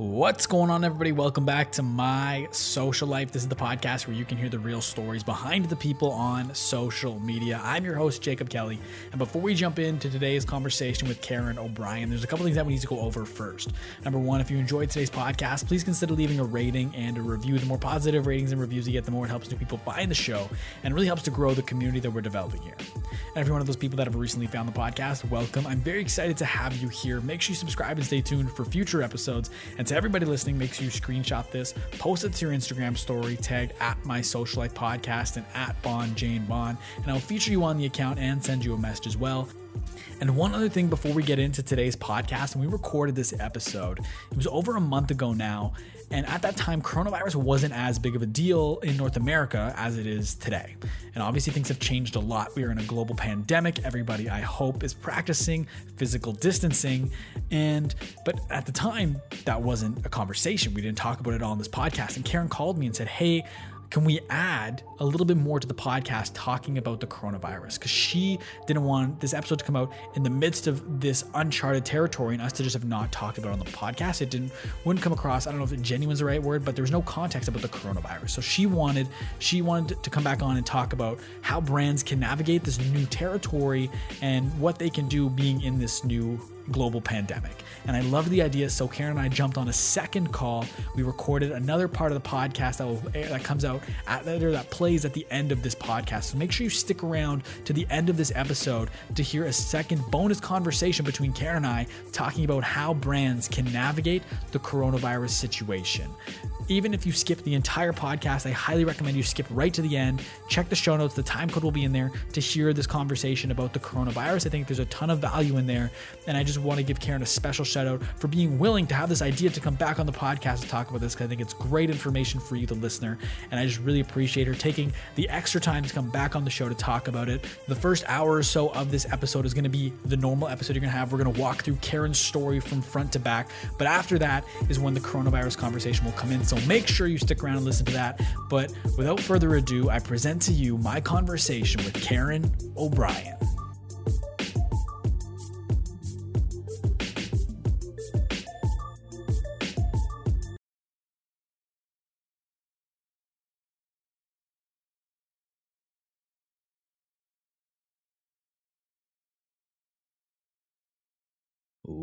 What's going on, everybody? Welcome back to My Social Life. This is the podcast where you can hear the real stories behind the people on social media. I'm your host, Jacob Kelly. And before we jump into today's conversation with Karen O'Brien, there's a couple things that we need to go over first. Number one, if you enjoyed today's podcast, please consider leaving a rating and a review. The more positive ratings and reviews you get, the more it helps new people find the show and really helps to grow the community that we're developing here. And if you're one of those people that have recently found the podcast, welcome. I'm very excited to have you here. Make sure you subscribe and stay tuned for future episodes. And to everybody listening, make sure you screenshot this, post it to your Instagram story, tagged at my social life podcast and at Bond Jane Bond, and I'll feature you on the account and send you a message as well. And one other thing before we get into today's podcast, and we recorded this episode, it was over a month ago now. And at that time, coronavirus wasn't as big of a deal in North America as it is today. And obviously, things have changed a lot. We are in a global pandemic. Everybody, I hope, is practicing physical distancing. And, but at the time, that wasn't a conversation. We didn't talk about it all in this podcast. And Karen called me and said, Hey, can we add a little bit more to the podcast talking about the coronavirus? Because she didn't want this episode to come out in the midst of this uncharted territory and us to just have not talked about it on the podcast. It didn't wouldn't come across. I don't know if genuine is the right word, but there was no context about the coronavirus. So she wanted she wanted to come back on and talk about how brands can navigate this new territory and what they can do being in this new global pandemic. And I love the idea. So Karen and I jumped on a second call. We recorded another part of the podcast that will eh, that comes out at or that plays at the end of this podcast. So make sure you stick around to the end of this episode to hear a second bonus conversation between Karen and I talking about how brands can navigate the coronavirus situation. Even if you skip the entire podcast, I highly recommend you skip right to the end. Check the show notes, the time code will be in there to hear this conversation about the coronavirus. I think there's a ton of value in there. And I just want to give Karen a special shout out for being willing to have this idea to come back on the podcast to talk about this because I think it's great information for you, the listener. And I just really appreciate her taking the extra time to come back on the show to talk about it. The first hour or so of this episode is going to be the normal episode you're going to have. We're going to walk through Karen's story from front to back. But after that is when the coronavirus conversation will come in. So make sure you stick around and listen to that. But without further ado, I present to you my conversation with Karen O'Brien.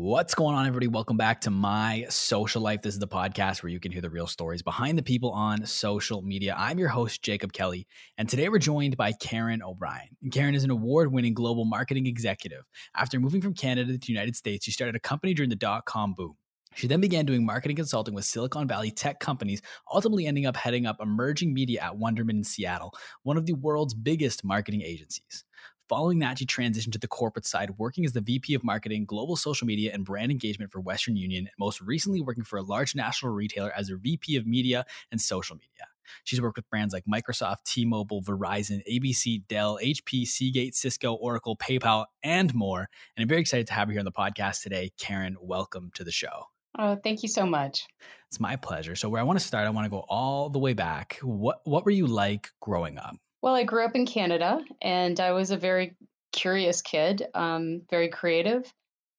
What's going on, everybody? Welcome back to My Social Life. This is the podcast where you can hear the real stories behind the people on social media. I'm your host, Jacob Kelly, and today we're joined by Karen O'Brien. And Karen is an award winning global marketing executive. After moving from Canada to the United States, she started a company during the dot com boom. She then began doing marketing consulting with Silicon Valley tech companies, ultimately ending up heading up emerging media at Wunderman in Seattle, one of the world's biggest marketing agencies. Following that, she transitioned to the corporate side, working as the VP of Marketing, Global Social Media, and Brand Engagement for Western Union, and most recently working for a large national retailer as their VP of Media and Social Media. She's worked with brands like Microsoft, T Mobile, Verizon, ABC, Dell, HP, Seagate, Cisco, Oracle, PayPal, and more. And I'm very excited to have her here on the podcast today. Karen, welcome to the show. Oh, thank you so much. It's my pleasure. So, where I want to start, I want to go all the way back. What What were you like growing up? Well, I grew up in Canada and I was a very curious kid, um, very creative,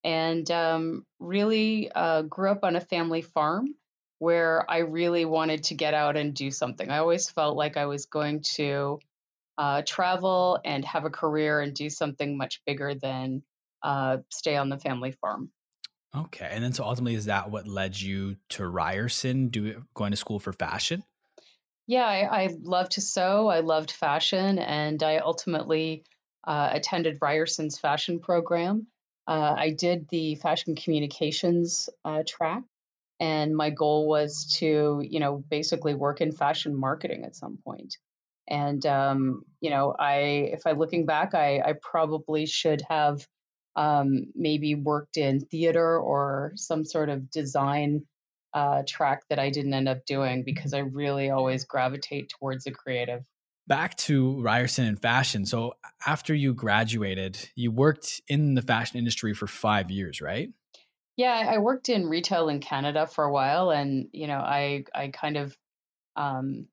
and um, really uh, grew up on a family farm where I really wanted to get out and do something. I always felt like I was going to uh, travel and have a career and do something much bigger than uh, stay on the family farm. Okay. And then so ultimately, is that what led you to Ryerson, do, going to school for fashion? Yeah, I, I love to sew. I loved fashion, and I ultimately uh, attended Ryerson's fashion program. Uh, I did the fashion communications uh, track, and my goal was to, you know, basically work in fashion marketing at some point. And um, you know, I, if I looking back, I, I probably should have um, maybe worked in theater or some sort of design uh, track that I didn't end up doing because I really always gravitate towards the creative. Back to Ryerson and fashion. So after you graduated, you worked in the fashion industry for five years, right? Yeah, I worked in retail in Canada for a while, and you know, I I kind of um,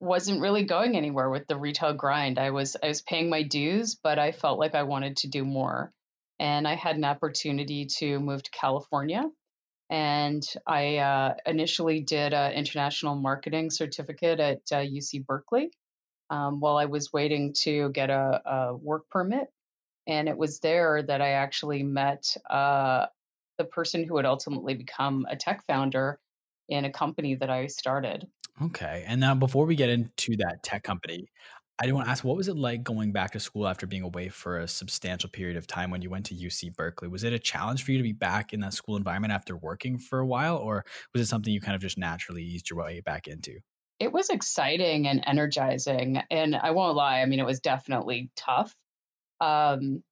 wasn't really going anywhere with the retail grind. I was I was paying my dues, but I felt like I wanted to do more. And I had an opportunity to move to California And I uh, initially did an international marketing certificate at uh, UC Berkeley um, while I was waiting to get a, a, work permit. And it was there that I actually met uh, the person who would ultimately become a tech founder in a company that I started. Okay. And now, before we get into that tech company, I do want to ask, what was it like going back to school after being away for a substantial period of time when you went to UC Berkeley? Was it a challenge for you to be back in that school environment after working for a while, or was it something you kind of just naturally eased your way back into? It was exciting and energizing. And I won't lie, I mean, it was definitely tough. Um,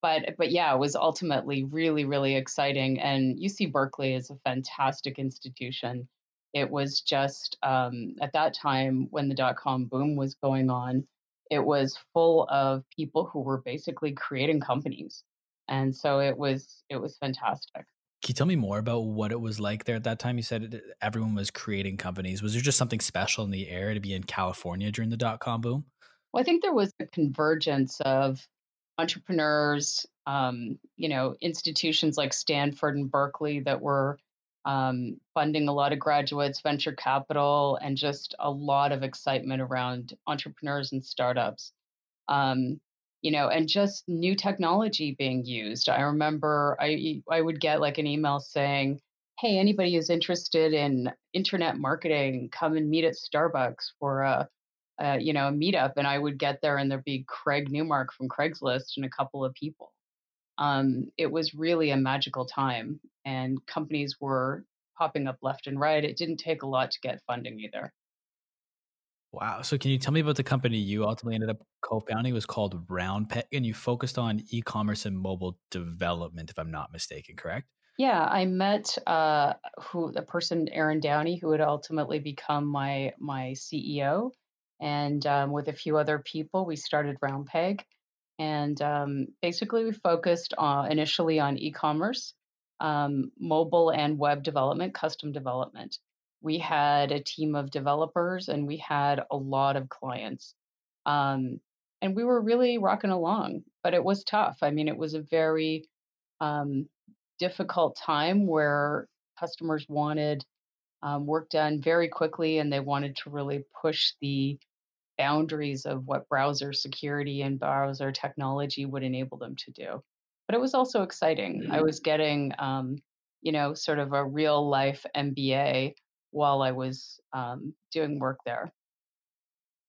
but but yeah, it was ultimately really, really exciting. And UC Berkeley is a fantastic institution it was just um, at that time when the dot com boom was going on, it was full of people who were basically creating companies, and so it was it was fantastic. Can you tell me more about what it was like there at that time? You said everyone was creating companies. Was there just something special in the air to be in California during the dot com boom? Well, I think there was a convergence of entrepreneurs, um, you know, institutions like Stanford and Berkeley that were um, funding a lot of graduates, venture capital, and just a lot of excitement around entrepreneurs and startups. Um, you know, and just new technology being used. I remember I I would get like an email saying, "Hey, anybody who's interested in internet marketing, come and meet at Starbucks for a, a you know a meetup." And I would get there, and there'd be Craig Newmark from Craigslist and a couple of people um, it was really a magical time and companies were popping up left and right. It didn't take a lot to get funding either. Wow. So can you tell me about the company you ultimately ended up co-founding? It was called RoundPeg and you focused on e-commerce and mobile development, if I'm not mistaken, correct? Yeah, I met uh, who the person Aaron Downey, who would ultimately become my my CEO, and um, with a few other people, we started Round RoundPeg. And um, basically, we focused uh, initially on e commerce, um, mobile and web development, custom development. We had a team of developers and we had a lot of clients. Um, and we were really rocking along, but it was tough. I mean, it was a very um, difficult time where customers wanted um, work done very quickly and they wanted to really push the boundaries of what browser security and browser technology would enable them to do. But it was also exciting. Mm-hmm. I was getting, um, you know, sort of a real life MBA while I was um, doing work there.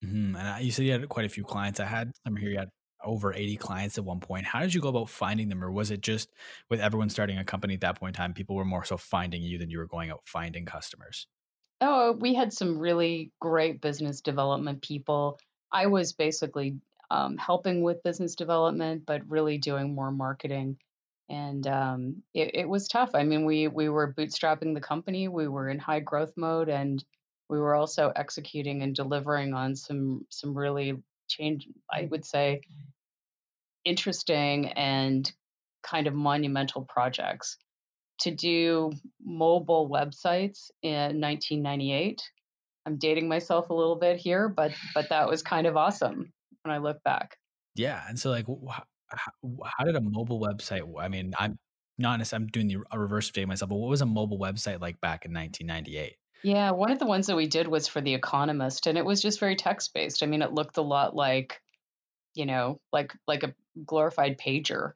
Mm-hmm. And you said you had quite a few clients. I had I'm here. You had over 80 clients at one point. How did you go about finding them? Or was it just with everyone starting a company at that point in time, people were more so finding you than you were going out finding customers? Oh, we had some really great business development people. I was basically um, helping with business development, but really doing more marketing. And um, it, it was tough. I mean, we we were bootstrapping the company. We were in high growth mode, and we were also executing and delivering on some some really change. I would say interesting and kind of monumental projects to do mobile websites in 1998. I'm dating myself a little bit here, but but that was kind of awesome when I look back. Yeah, and so like, how, how did a mobile website? I mean, I'm not necessarily I'm doing the a reverse day myself, but what was a mobile website like back in 1998? Yeah, one of the ones that we did was for The Economist, and it was just very text based. I mean, it looked a lot like, you know, like like a glorified pager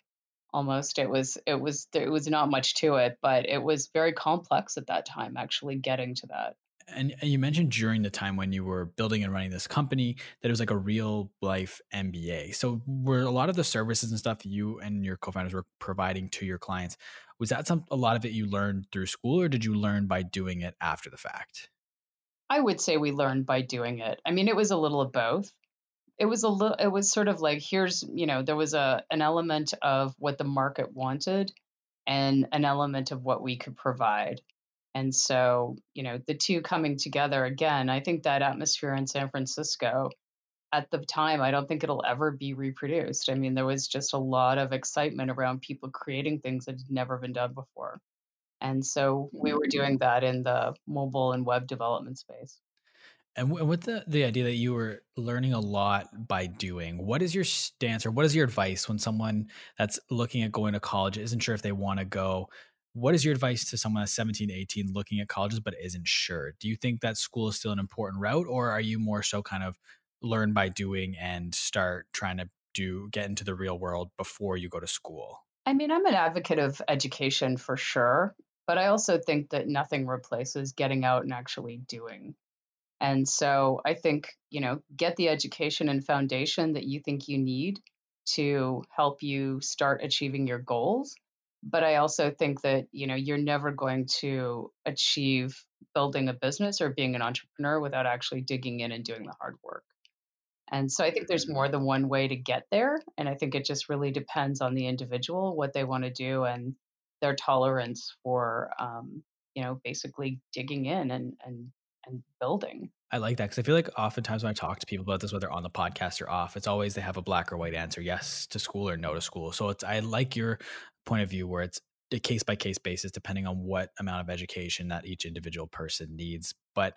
almost it was it was there was not much to it but it was very complex at that time actually getting to that and, and you mentioned during the time when you were building and running this company that it was like a real life MBA. So were a lot of the services and stuff you and your co-founders were providing to your clients, was that some a lot of it you learned through school or did you learn by doing it after the fact? I would say we learned by doing it. I mean, it was a little of both it was a little it was sort of like here's you know there was a an element of what the market wanted and an element of what we could provide. And so you know the two coming together again i think that atmosphere in san francisco at the time i don't think it'll ever be reproduced. I mean there was just a lot of excitement around people creating things that had never been done before. And so we were doing that in the mobile and web development space and with the, the idea that you were learning a lot by doing, what is your stance or what is your advice when someone that's looking at going to college isn't sure if they want to go what is your advice to someone that's 17 18 looking at colleges but isn't sure? Do you think that school is still an important route or are you more so kind of learn by doing and start trying to do get into the real world before you go to school? I mean, I'm an advocate of education for sure, but I also think that nothing replaces getting out and actually doing. And so I think, you know, get the education and foundation that you think you need to help you start achieving your goals. But I also think that, you know, you're never going to achieve building a business or being an entrepreneur without actually digging in and doing the hard work. And so I think there's more than one way to get there. And I think it just really depends on the individual, what they want to do, and their tolerance for, um, you know, basically digging in and, and, and building. I like that because I feel like oftentimes when I talk to people about this, whether on the podcast or off, it's always they have a black or white answer, yes to school or no to school. So it's I like your point of view where it's a case by case basis, depending on what amount of education that each individual person needs. But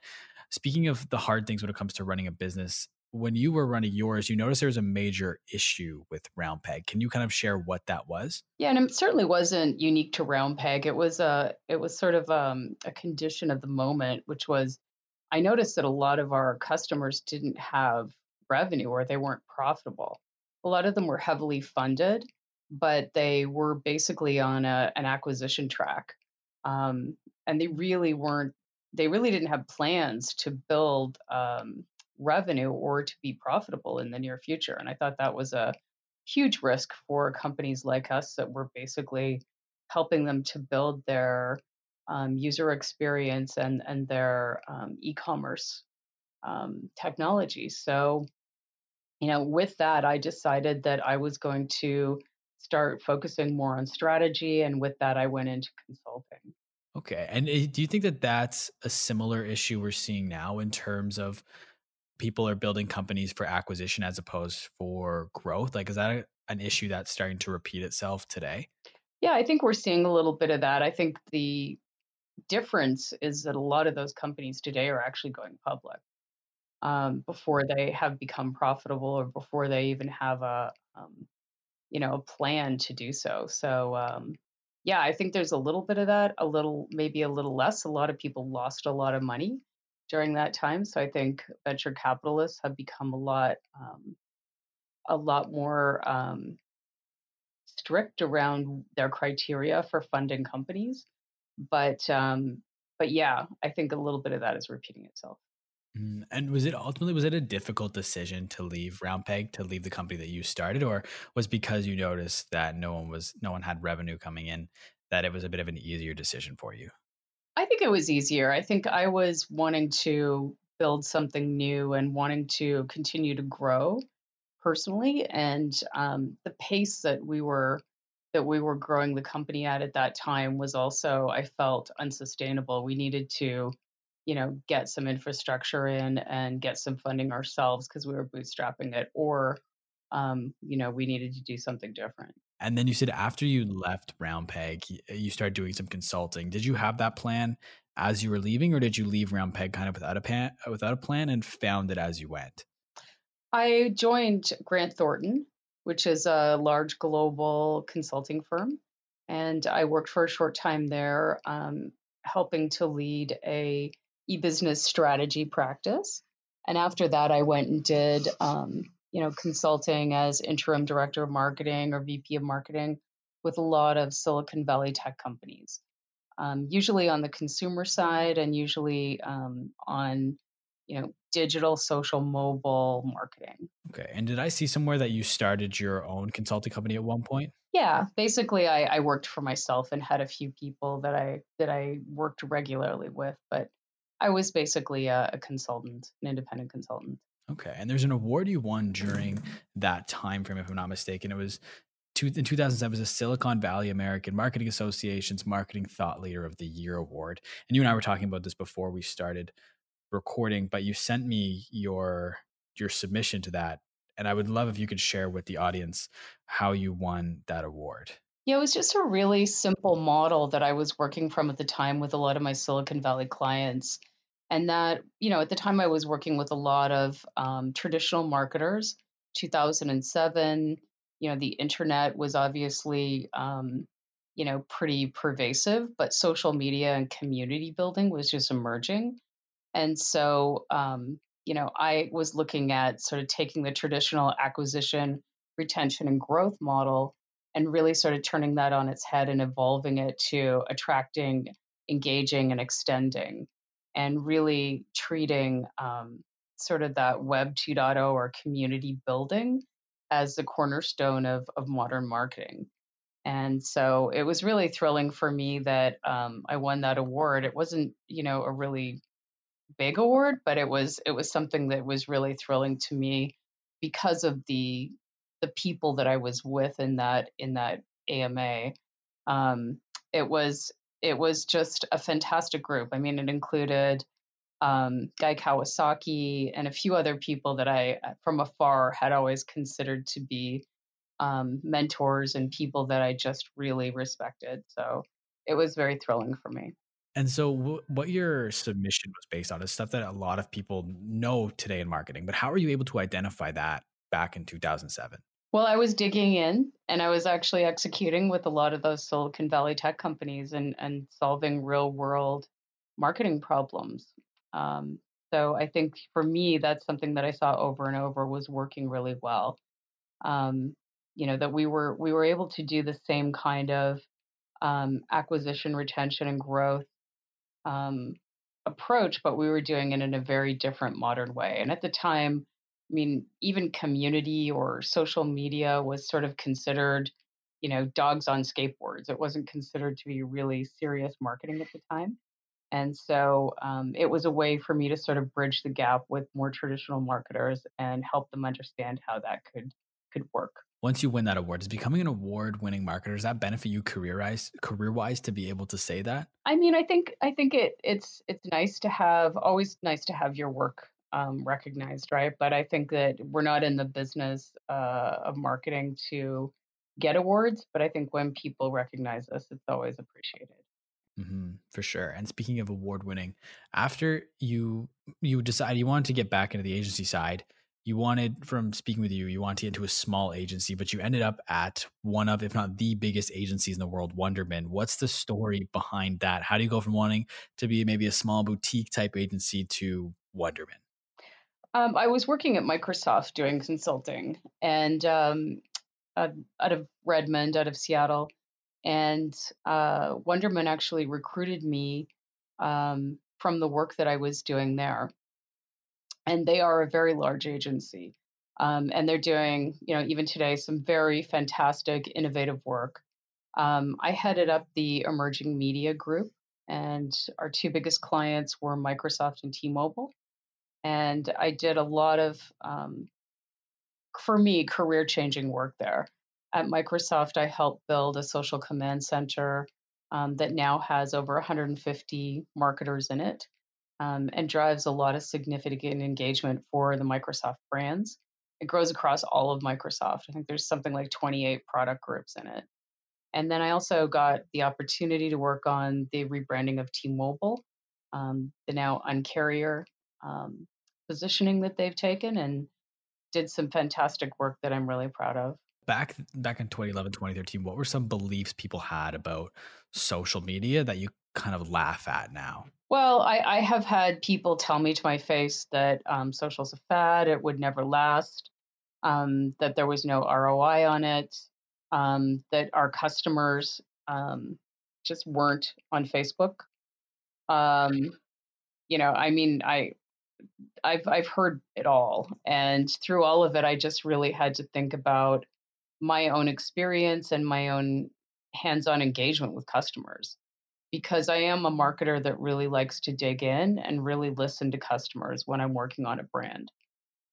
speaking of the hard things when it comes to running a business, when you were running yours, you noticed there was a major issue with Round Peg. Can you kind of share what that was? Yeah, and it certainly wasn't unique to Round Peg. It was a it was sort of um, a condition of the moment, which was I noticed that a lot of our customers didn't have revenue or they weren't profitable. A lot of them were heavily funded, but they were basically on a, an acquisition track, um, and they really weren't. They really didn't have plans to build um, revenue or to be profitable in the near future. And I thought that was a huge risk for companies like us that were basically helping them to build their um, user experience and and their um, e-commerce um, technology. So, you know, with that, I decided that I was going to start focusing more on strategy, and with that, I went into consulting. Okay, and eh, do you think that that's a similar issue we're seeing now in terms of people are building companies for acquisition as opposed for growth? Like, is that an issue that's starting to repeat itself today? Yeah, I think we're seeing a little bit of that. I think the difference is that a lot of those companies today are actually going public um, before they have become profitable or before they even have a um, you know a plan to do so. So um, yeah, I think there's a little bit of that, a little maybe a little less. A lot of people lost a lot of money during that time. So I think venture capitalists have become a lot um, a lot more um, strict around their criteria for funding companies. But um, but yeah, I think a little bit of that is repeating itself. Mm, and was it ultimately was it a difficult decision to leave Roundpeg to leave the company that you started, or was because you noticed that no one was no one had revenue coming in that it was a bit of an easier decision for you? I think it was easier. I think I was wanting to build something new and wanting to continue to grow personally, and um, the pace that we were that we were growing the company at at that time was also I felt unsustainable. We needed to, you know, get some infrastructure in and get some funding ourselves because we were bootstrapping it, or um, you know, we needed to do something different. And then you said after you left Roundpeg, you started doing some consulting. Did you have that plan as you were leaving, or did you leave Roundpeg kind of without a plan, without a plan, and found it as you went? I joined Grant Thornton, which is a large global consulting firm, and I worked for a short time there, um, helping to lead a e-business strategy practice. And after that, I went and did um, you know, consulting as interim director of marketing or VP of marketing with a lot of Silicon Valley tech companies, um, usually on the consumer side and usually um, on, you know, digital, social, mobile marketing. Okay. And did I see somewhere that you started your own consulting company at one point? Yeah, basically, I, I worked for myself and had a few people that I that I worked regularly with, but I was basically a, a consultant, an independent consultant. Okay. And there's an award you won during that time frame, if I'm not mistaken. It was two, in 2007 was a Silicon Valley American Marketing Association's Marketing Thought Leader of the Year award. And you and I were talking about this before we started recording, but you sent me your your submission to that. And I would love if you could share with the audience how you won that award. Yeah, it was just a really simple model that I was working from at the time with a lot of my Silicon Valley clients and that you know at the time i was working with a lot of um, traditional marketers 2007 you know the internet was obviously um, you know, pretty pervasive, but social media and community building was just emerging. And so, um, you know, I was looking at sort of taking the traditional acquisition, retention, and growth model and really sort of turning that on its head and evolving it to attracting, engaging, and extending, and really treating um, sort of that Web 2.0 or community building as the cornerstone of, of modern marketing. And so it was really thrilling for me that um, I won that award. It wasn't, you know, a really big award, but it was it was something that was really thrilling to me because of the the people that I was with in that in that AMA. Um, it was it was just a fantastic group. I mean, it included um, Guy Kawasaki and a few other people that I, from afar, had always considered to be um, mentors and people that I just really respected. So it was very thrilling for me. And so, w- what your submission was based on is stuff that a lot of people know today in marketing. But how are you able to identify that back in 2007? Well, I was digging in and I was actually executing with a lot of those Silicon Valley tech companies and, and solving real world marketing problems. Um, so I think for me, that's something that I saw over and over was working really well. Um, you know that we were we were able to do the same kind of um, acquisition, retention, and growth um, approach, but we were doing it in a very different modern way. And at the time, I mean, even community or social media was sort of considered, you know, dogs on skateboards. It wasn't considered to be really serious marketing at the time. And so um, it was a way for me to sort of bridge the gap with more traditional marketers and help them understand how that could could work once you win that award, does becoming an award winning marketer, does that benefit you career wise career wise to be able to say that? I mean, I think I think it it's it's nice to have always nice to have your work um, recognized, right? But I think that we're not in the business uh, of marketing to get awards, but I think when people recognize us, it's always appreciated. Mm-hmm, for sure. And speaking of award winning, after you you decided you wanted to get back into the agency side, you wanted from speaking with you you wanted to get into a small agency but you ended up at one of if not the biggest agencies in the world Wunderman. What's the story behind that? How do you go from wanting to be maybe a small boutique type agency to Wunderman? Um, i was working at microsoft doing consulting and um, out of redmond out of seattle. And uh, Wunderman actually recruited me um, from the work that i was doing there and they are a very large agency. Um, and they're doing, you know, even today, some very fantastic, innovative work. Um, I headed up the emerging media group, and our two biggest clients were Microsoft and T-Mobile. And I did a lot of, um, for me, career-changing work there. At Microsoft, I helped build a social command center um, that now has over 150 marketers in it um, and drives a lot of significant engagement for the Microsoft brands. It grows across all of Microsoft. I think there's something like 28 product groups in it. And then I also got the opportunity to work on the rebranding of T-Mobile, um, the now Uncarrier um, positioning that they've taken, and did some fantastic work that I'm really proud of. Back back in 2011, 2013, what were some beliefs people had about social media that you kind of laugh at now? Well, I, I have had people tell me to my face that um, social's a fad, it would never last, um, that there was no ROI on it, um, that our customers um, just weren't on Facebook. Um, you know, I mean, I I've I've heard it all, and through all of it, I just really had to think about my own experience and my own hands-on engagement with customers because I am a marketer that really likes to dig in and really listen to customers when I'm working on a brand.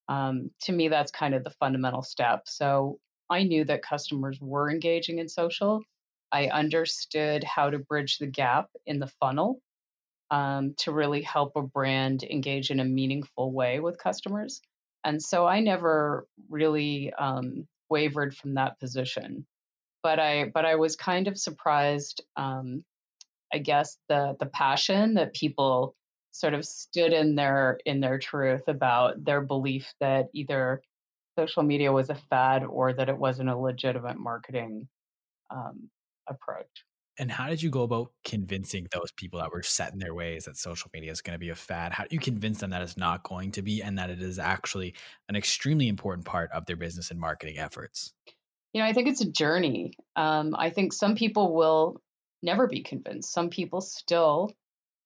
Um, to me, that's kind of the fundamental step. So I knew that customers were engaging in social. I understood how to bridge the gap in the funnel um, to really help a brand engage in a meaningful way with customers. And so I never really um, wavered from that position. But I, but I was kind of surprised um, I guess the the passion that people sort of stood in their in their truth about their belief that either social media was a fad or that it wasn't a legitimate marketing um, approach. And how did you go about convincing those people that were set in their ways that social media is going to be a fad? How do you convince them that it's not going to be and that it is actually an extremely important part of their business and marketing efforts? You know, I think it's a journey. Um, I think some people will never be convinced. Some people still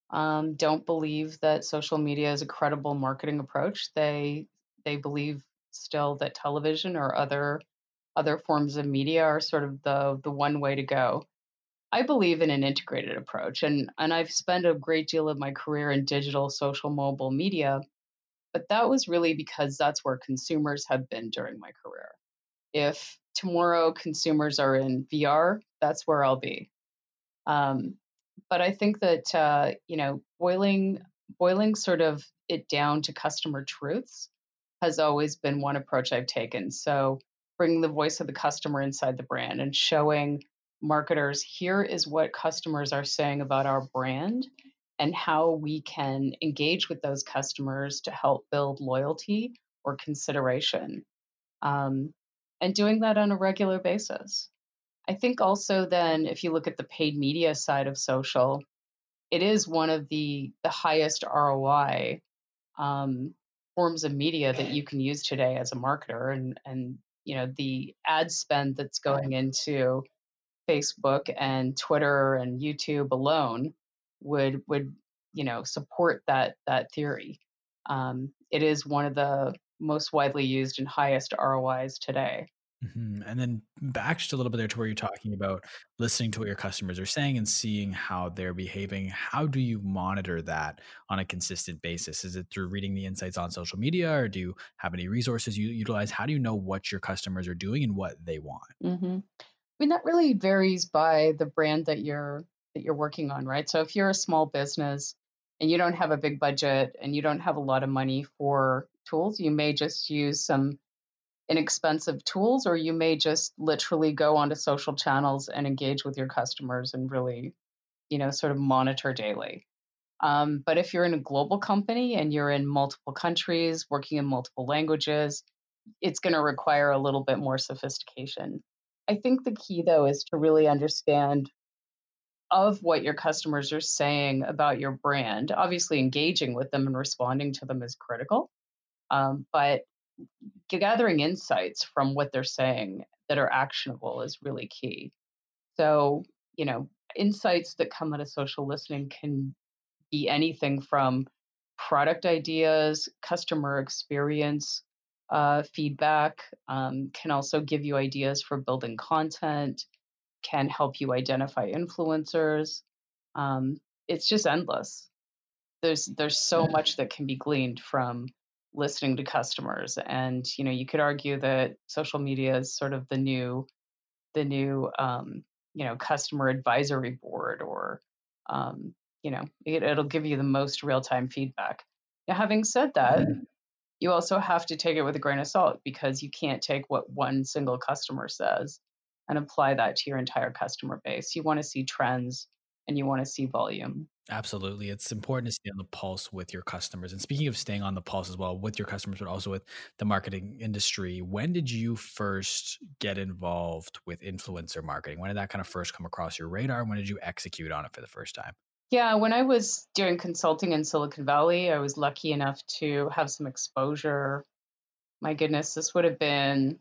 um, don't believe that social media is a credible marketing approach. They they believe still that television or other other forms of media are sort of the the one way to go. I believe in an integrated approach, and and I've spent a great deal of my career in digital, social, mobile media, but that was really because that's where consumers have been during my career. If tomorrow consumers are in VR, that's where I'll be. Um, but I think that uh, you know boiling boiling sort of it down to customer truths has always been one approach I've taken. So bringing the voice of the customer inside the brand and showing marketers here is what customers are saying about our brand and how we can engage with those customers to help build loyalty or consideration. Um, and doing that on a regular basis. I think also then if you look at the paid media side of social, it is one of the the highest ROI um, forms of media that you can use today as a marketer and and you know the ad spend that's going into Facebook and Twitter and YouTube alone would would you know support that that theory. Um, it is one of the most widely used and highest ROIs today. Mm-hmm. And then back just a little bit there to where you're talking about listening to what your customers are saying and seeing how they're behaving. How do you monitor that on a consistent basis? Is it through reading the insights on social media, or do you have any resources you utilize? How do you know what your customers are doing and what they want? Mm-hmm. I mean, that really varies by the brand that you're that you're working on, right? So if you're a small business and you don't have a big budget and you don't have a lot of money for tools, you may just use some inexpensive tools, or you may just literally go onto social channels and engage with your customers and really, you know, sort of monitor daily. Um, but if you're in a global company and you're in multiple countries, working in multiple languages, it's going to require a little bit more sophistication. I think the key, though, is to really understand of what your customers are saying about your brand. Obviously, engaging with them and responding to them is critical. Um, but gathering insights from what they're saying that are actionable is really key. So, you know, insights that come out of social listening can be anything from product ideas, customer experience, uh, feedback, um, can also give you ideas for building content, can help you identify influencers. Um, it's just endless. There's there's so much that can be gleaned from listening to customers and you know you could argue that social media is sort of the new the new um, you know customer advisory board or um, you know it, it'll give you the most real-time feedback. Now having said that mm-hmm. you also have to take it with a grain of salt because you can't take what one single customer says and apply that to your entire customer base. You want to see trends and you want to see volume Absolutely. It's important to stay on the pulse with your customers. And speaking of staying on the pulse as well with your customers, but also with the marketing industry, when did you first get involved with influencer marketing? When did that kind of first come across your radar? When did you execute on it for the first time? Yeah, when I was doing consulting in Silicon Valley, I was lucky enough to have some exposure. My goodness, this would have been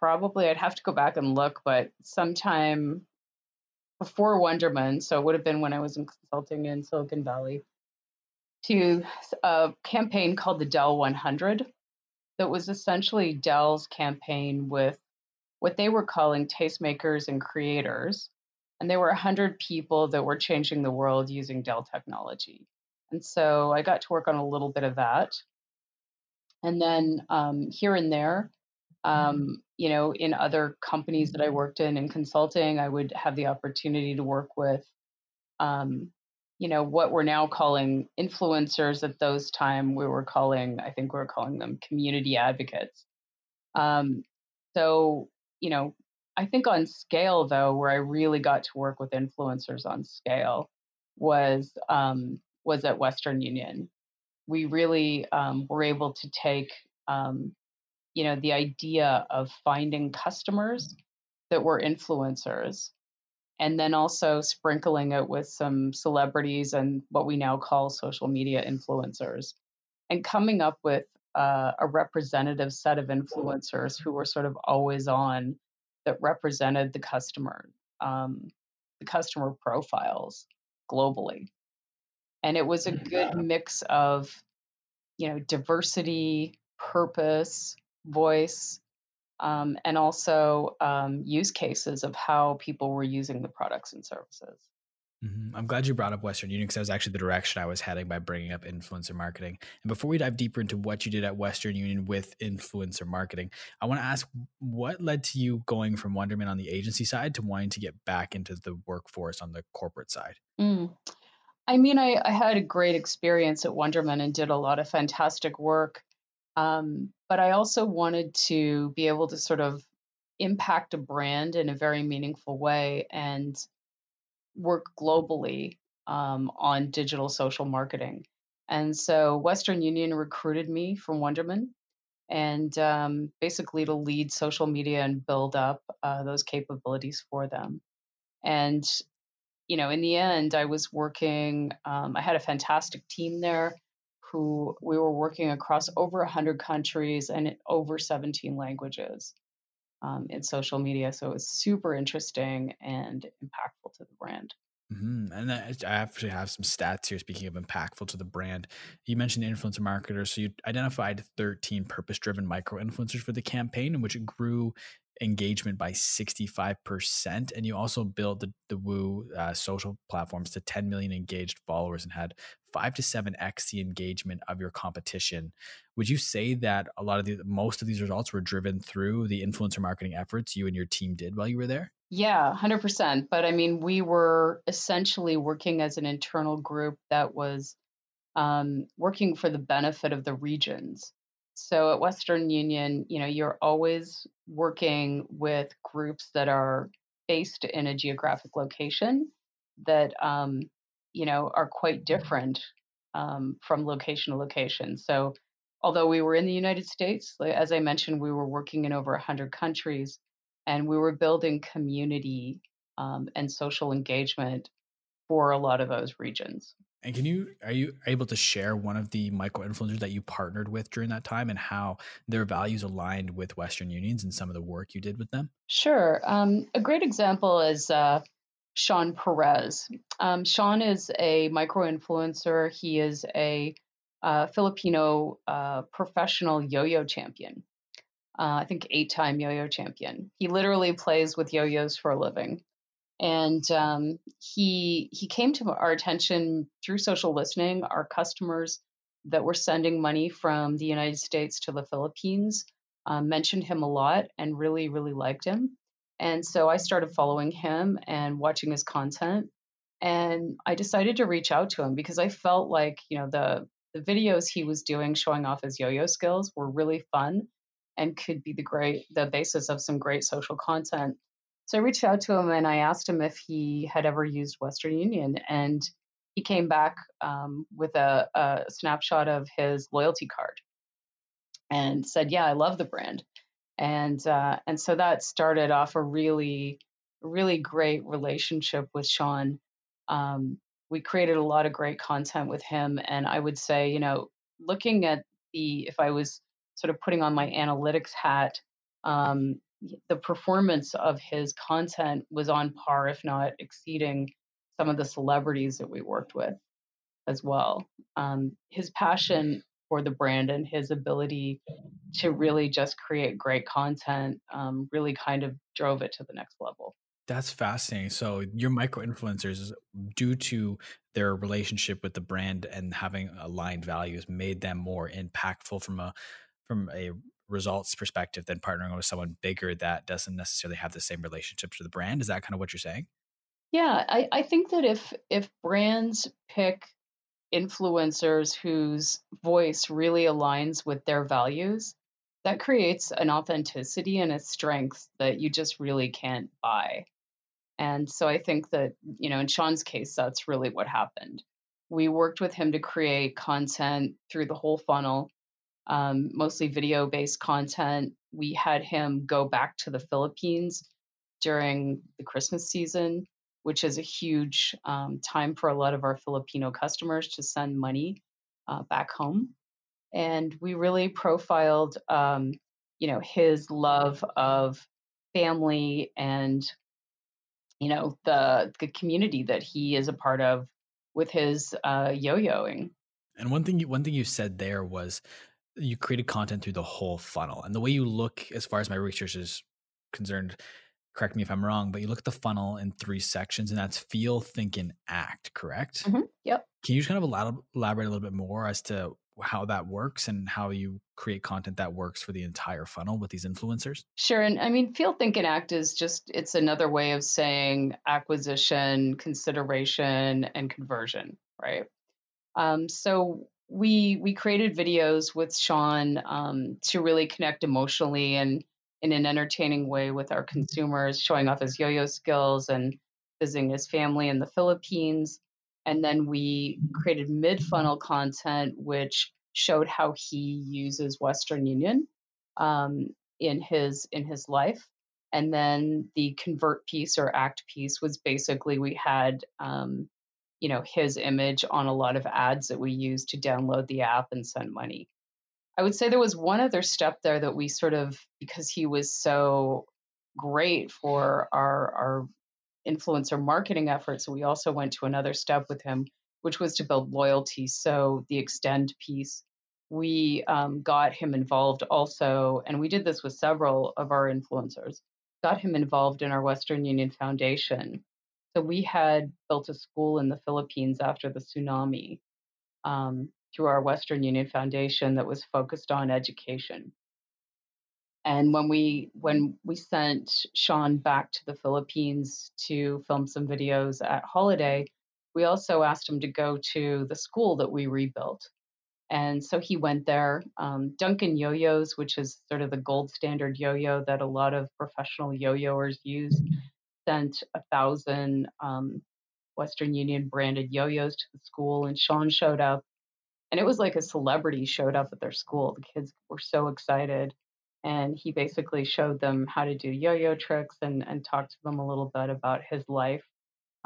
probably, I'd have to go back and look, but sometime before Wunderman, so it would have been when I was in consulting in Silicon Valley, to a campaign called the Dell 100 that was essentially Dell's campaign with what they were calling tastemakers and creators. And there were 100 people that were changing the world using Dell technology. And so I got to work on a little bit of that. And then um, here and there, um, you know, in other companies that I worked in in consulting, I would have the opportunity to work with, um, you know, what we're now calling influencers. At those time, we were calling, I think we were calling them community advocates. Um, so, you know, I think on scale though, where I really got to work with influencers on scale was um, was at Western Union. We really um, were able to take um, you know the idea of finding customers that were influencers and then also sprinkling it with some celebrities and what we now call social media influencers, and coming up with uh, a representative set of influencers who were sort of always on that represented the customer, um, the customer profiles globally. And it was a good mix of, you know, diversity, purpose, voice, um, and also um, use cases of how people were using the products and services. Mm-hmm. I'm glad you brought up Western Union because that was actually the direction I was heading by bringing up influencer marketing. And before we dive deeper into what you did at Western Union with influencer marketing, I want to ask what led to you going from Wunderman on the agency side to wanting to get back into the workforce on the corporate side? Mm. I mean, I, I, had a great experience at Wunderman and did a lot of fantastic work. Um, but I also wanted to be able to sort of impact a brand in a very meaningful way. And work globally um, on digital social marketing. And so Western Union recruited me from Wunderman and um, basically to lead social media and build up uh, those capabilities for them. And, you know, in the end, I was working, um, I had a fantastic team there who we were working across over 100 countries and over 17 languages um, in social media. So it was super interesting and impactful to the brand. Mm-hmm. And I actually have some stats here. Speaking of impactful to the brand, you mentioned influencer marketers. So you identified 13 purpose driven micro influencers for the campaign, in which it grew engagement by 65%. And you also built the, the Woo uh, social platforms to 10 million engaged followers and had five to seven X the engagement of your competition. Would you say that a lot of the most of these results were driven through the influencer marketing efforts you and your team did while you were there? Yeah, 100%. But I mean, we were essentially working as an internal group that was um, working for the benefit of the regions. So at Western Union, you know, you're always working with groups that are based in a geographic location that, um, you know, are quite different um, from location to location. So although we were in the United States, as I mentioned, we were working in over 100 countries and we were building community um, and social engagement for a lot of those regions. And can you are you able to share one of the micro influencers that you partnered with during that time and how their values aligned with Western Unions and some of the work you did with them? Sure. Um, a great example is uh, Sean Perez. Um, Sean is a micro influencer. He is a uh, Filipino uh, professional yo-yo champion uh, I think eight time yo yo champion. He literally plays with yo yos for a living. And um, he he came to our attention through social listening. Our customers that were sending money from the United States to the Philippines um, mentioned him a lot and really really liked him. And so I started following him and watching his content. And I decided to reach out to him because I felt like you know the the videos he was doing showing off his yo-yo skills were really fun and could be the great the basis of some great social content. So I reached out to him and I asked him if he had ever used Western Union, and he came back um, with a, a snapshot of his loyalty card and said, "Yeah, I love the brand," and uh, and so that started off a really really great relationship with Sean. Um, we created a lot of great content with him, and I would say, you know, looking at the if I was sort of putting on my analytics hat, um, the performance of his content was on par, if not exceeding, some of the celebrities that we worked with as well. Um, his passion for the brand and his ability to really just create great content um, really kind of drove it to the next level. That's fascinating. So your micro influencers, due to their relationship with the brand and having aligned values, made them more impactful from a from a results perspective than partnering with someone bigger that doesn't necessarily have the same relationship to the brand. Is that kind of what you're saying? Yeah, I, I think that if if brands pick influencers whose voice really aligns with their values, that creates an authenticity and a strength that you just really can't buy. And so I think that, you know, in Sean's case, that's really what happened. We worked with him to create content through the whole funnel um, mostly video based content. We had him go back to the Philippines during the Christmas season which is a huge um, time for a lot of our Filipino customers to send money uh, back home. And we really profiled, um, you know, his love of family and, you know, the the community that he is a part of with his uh, yo-yoing. And one thing, you, one thing you said there was you created content through the whole funnel, and the way you look, as far as my research is concerned, correct me if I'm wrong, but you look at the funnel in three sections, and that's feel, think, and act. Correct? Mm-hmm. Yep. Can you just kind of elaborate a little bit more as to how that works and how you create content that works for the entire funnel with these influencers? Sure. And I mean, feel, think, and act is just, it's another way of saying acquisition, consideration, and conversion, right? Um, so we we created videos with Sean um, to really connect emotionally and in an entertaining way with our consumers, showing off his yo-yo skills and visiting his family in the Philippines. And then we created mid-funnel content, which showed how he uses Western Union um, in his in his life. And then the convert piece or act piece was basically we had um, you know his image on a lot of ads that we use to download the app and send money. I would say there was one other step there that we sort of because he was so great for our our influencer marketing efforts, we also went to another step with him, which was to build loyalty. So the extend piece, we um, got him involved also, and we did this with several of our influencers. Got him involved in our Western Union Foundation so we had built a school in the Philippines after the tsunami um, through our Western Union Foundation that was focused on education. And when we when we sent Sean back to the Philippines to film some videos at Holiday, we also asked him to go to the school that we rebuilt. And so he went there. Um, Duncan Yo-Yos, which is sort of the gold standard yo-yo that a lot of professional yo-yoers use, sent a thousand um, Western Union branded yo-yos to the school, and Sean showed up, and it was like a celebrity showed up at their school. The kids were so excited, and he basically showed them how to do yo-yo tricks and and talked to them a little bit about his life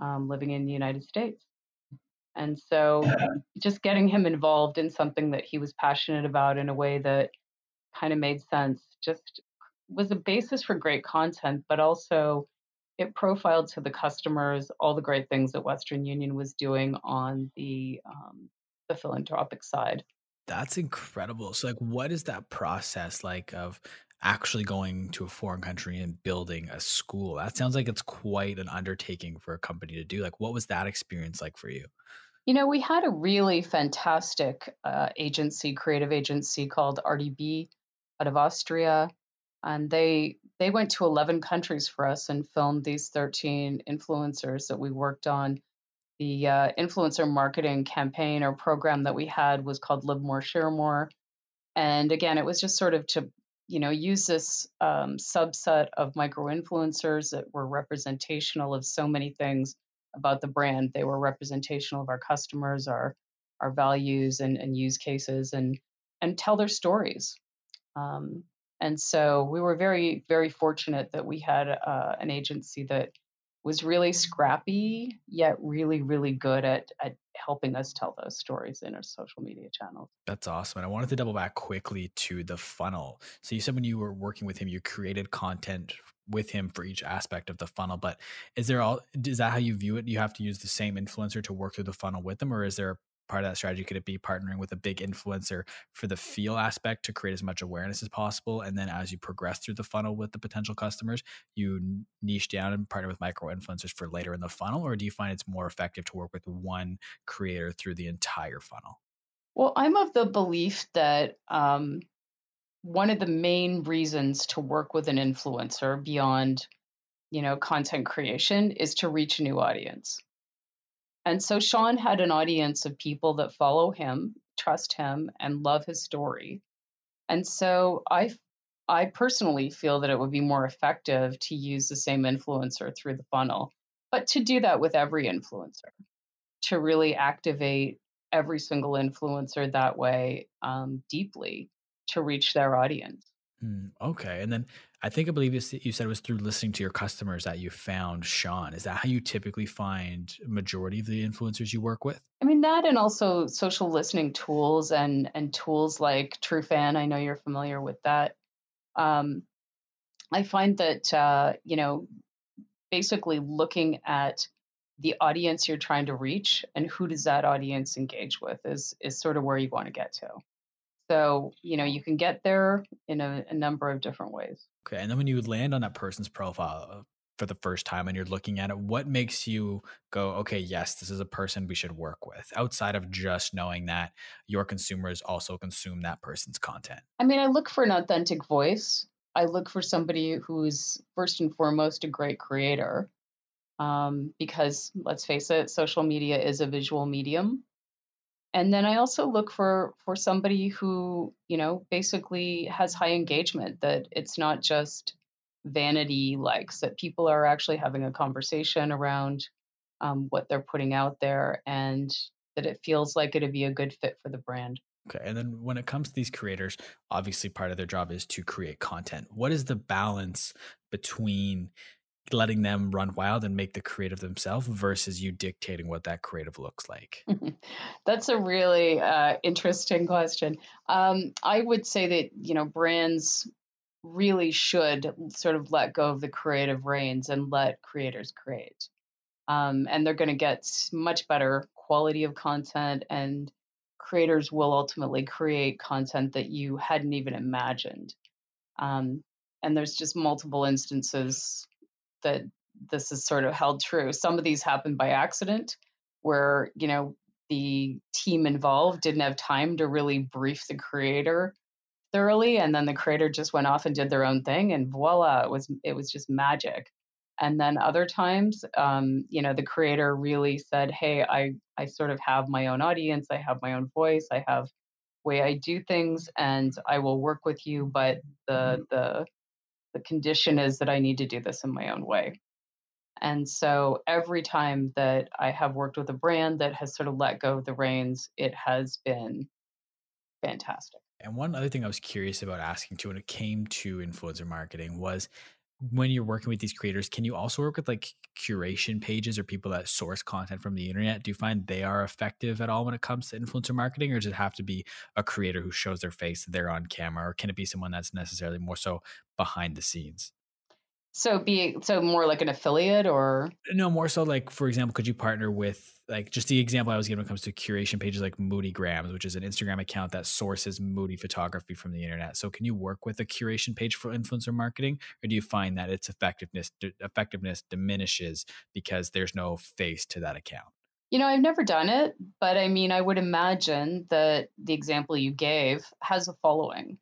um, living in the United States. And so, just getting him involved in something that he was passionate about in a way that kind of made sense just was a basis for great content, but also it profiled to the customers all the great things that Western Union was doing on the um, the philanthropic side. That's incredible. So, like, what is that process like of actually going to a foreign country and building a school? That sounds like it's quite an undertaking for a company to do. Like, what was that experience like for you? You know, we had a really fantastic uh, agency, creative agency called RDB out of Austria and they they went to 11 countries for us and filmed these 13 influencers that we worked on. The uh, influencer marketing campaign or program that we had was called live more share more. And again it was just sort of to you know use this um, subset of micro influencers that were representational of so many things about the brand. They were representational of our customers our our values and, and use cases and and tell their stories. Um, and so we were very, very fortunate that we had uh, an agency that was really scrappy, yet really, really good at, at helping us tell those stories in our social media channels. That's awesome. And I wanted to double back quickly to the funnel. So you said when you were working with him, you created content with him for each aspect of the funnel. But is there all is that how you view it? You have to use the same influencer to work through the funnel with them, or is there part of that strategy could it be partnering with a big influencer for the feel aspect to create as much awareness as possible? And then as you progress through the funnel with the potential customers you niche down and partner with micro influencers for later in the funnel? Or do you find it's more effective to work with one creator through the entire funnel? Well i'm of the belief that um, one of the main reasons to work with an influencer beyond you know content creation is to reach a new audience and so Sean had an audience of people that follow him, trust him, and love his story. And so I I personally feel that it would be more effective to use the same influencer through the funnel, but to do that with every influencer, to really activate every single influencer that way um, deeply to reach their audience. Mm, okay. And then I think I believe you said it was through listening to your customers that you found Sean. Is that how you typically find majority of the influencers you work with? I mean that and also social listening tools and and tools like TrueFan. I know you're familiar with that. Um, I find that uh, you know basically looking at the audience you're trying to reach and who does that audience engage with is is sort of where you want to get to. So you know you can get there in a, a number of different ways. Okay. And then when you land on that person's profile uh, for the first time and you're looking at it, what makes you go, okay, yes, this is a person we should work with outside of just knowing that your consumers also consume that person's content? I mean, I look for an authentic voice. I look for somebody who's first and foremost a great creator, um, because let's face it, social media is a visual medium. And then I also look for for somebody who, you know, basically has high engagement. That it's not just vanity likes. That people are actually having a conversation around um, what they're putting out there, and that it feels like it'd be a good fit for the brand. Okay. And then when it comes to these creators, obviously part of their job is to create content. What is the balance between letting them run wild and make the creative themselves versus you dictating what that creative looks like? That's a really uh, interesting question. Um, I would say that you know brands really should sort of let go of the creative reins and let creators create, um, and they're going to get much better quality of content, and creators will ultimately create content that you hadn't even imagined. Um, and there's just multiple instances that this is sort of held true. Some of these happen by accident, where you know the team involved didn't have time to really brief the creator thoroughly, and then the creator just went off and did their own thing, and voila, it was it was just magic. And then other times, um, you know, the creator really said, "Hey, I I sort of have my own audience, I have my own voice, I have way I do things, and I will work with you, but the the the condition is that I need to do this in my own way." And so every time that I have worked with a brand that has sort of let go of the reins, it has been fantastic. And one other thing I was curious about asking too when it came to influencer marketing was when you're working with these creators, can you also work with like curation pages or people that source content from the internet? Do you find they are effective at all when it comes to influencer marketing, or does it have to be a creator who shows their face, they're on camera, or can it be someone that's necessarily more so behind the scenes? So be so more like an affiliate or No, more so like, for example, could you partner with like just the example I was giving when it comes to curation pages like Moody Grams, which is an Instagram account that sources moody photography from the internet. So can you work with a curation page for influencer marketing, or do you find that its effectiveness effectiveness diminishes because there's no face to that account? you know, I've never done it, but I mean, I would imagine that the example you gave has a following.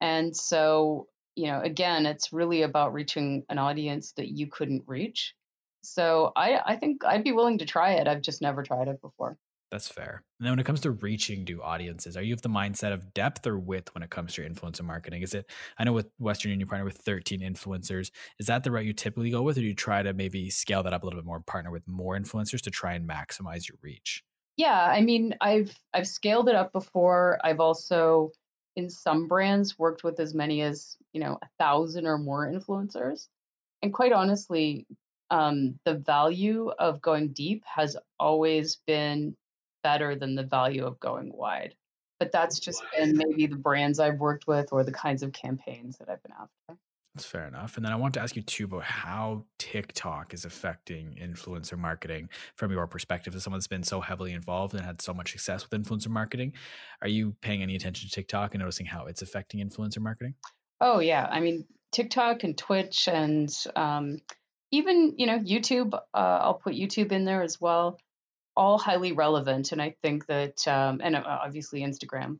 And so, you know, again, it's really about reaching an audience that you couldn't reach. So I, I think I'd be willing to try it. I've just never tried it before. That's fair. And then when it comes to reaching new audiences, are you of the mindset of depth or width when it comes to your influencer marketing? Is it, I know with Western Union, you partner with 13 influencers. Is that the route you typically go with, or do you try to maybe scale that up a little bit more, partner with more influencers to try and maximize your reach? Yeah, I mean, I've I've scaled it up before. I've also in some brands worked with as many as, you know, a thousand or more influencers. And quite honestly, um, the value of going deep has always been better than the value of going wide. But that's just been maybe the brands I've worked with or the kinds of campaigns that I've been after. That's fair enough. And then I want to ask you too about how TikTok is affecting influencer marketing from your perspective as someone that's been so heavily involved and had so much success with influencer marketing. Are you paying any attention to TikTok and noticing how it's affecting influencer marketing? Oh yeah, I mean TikTok and Twitch and um, even you know YouTube. Uh, I'll put YouTube in there as well. All highly relevant, and I think that um, and uh, obviously Instagram.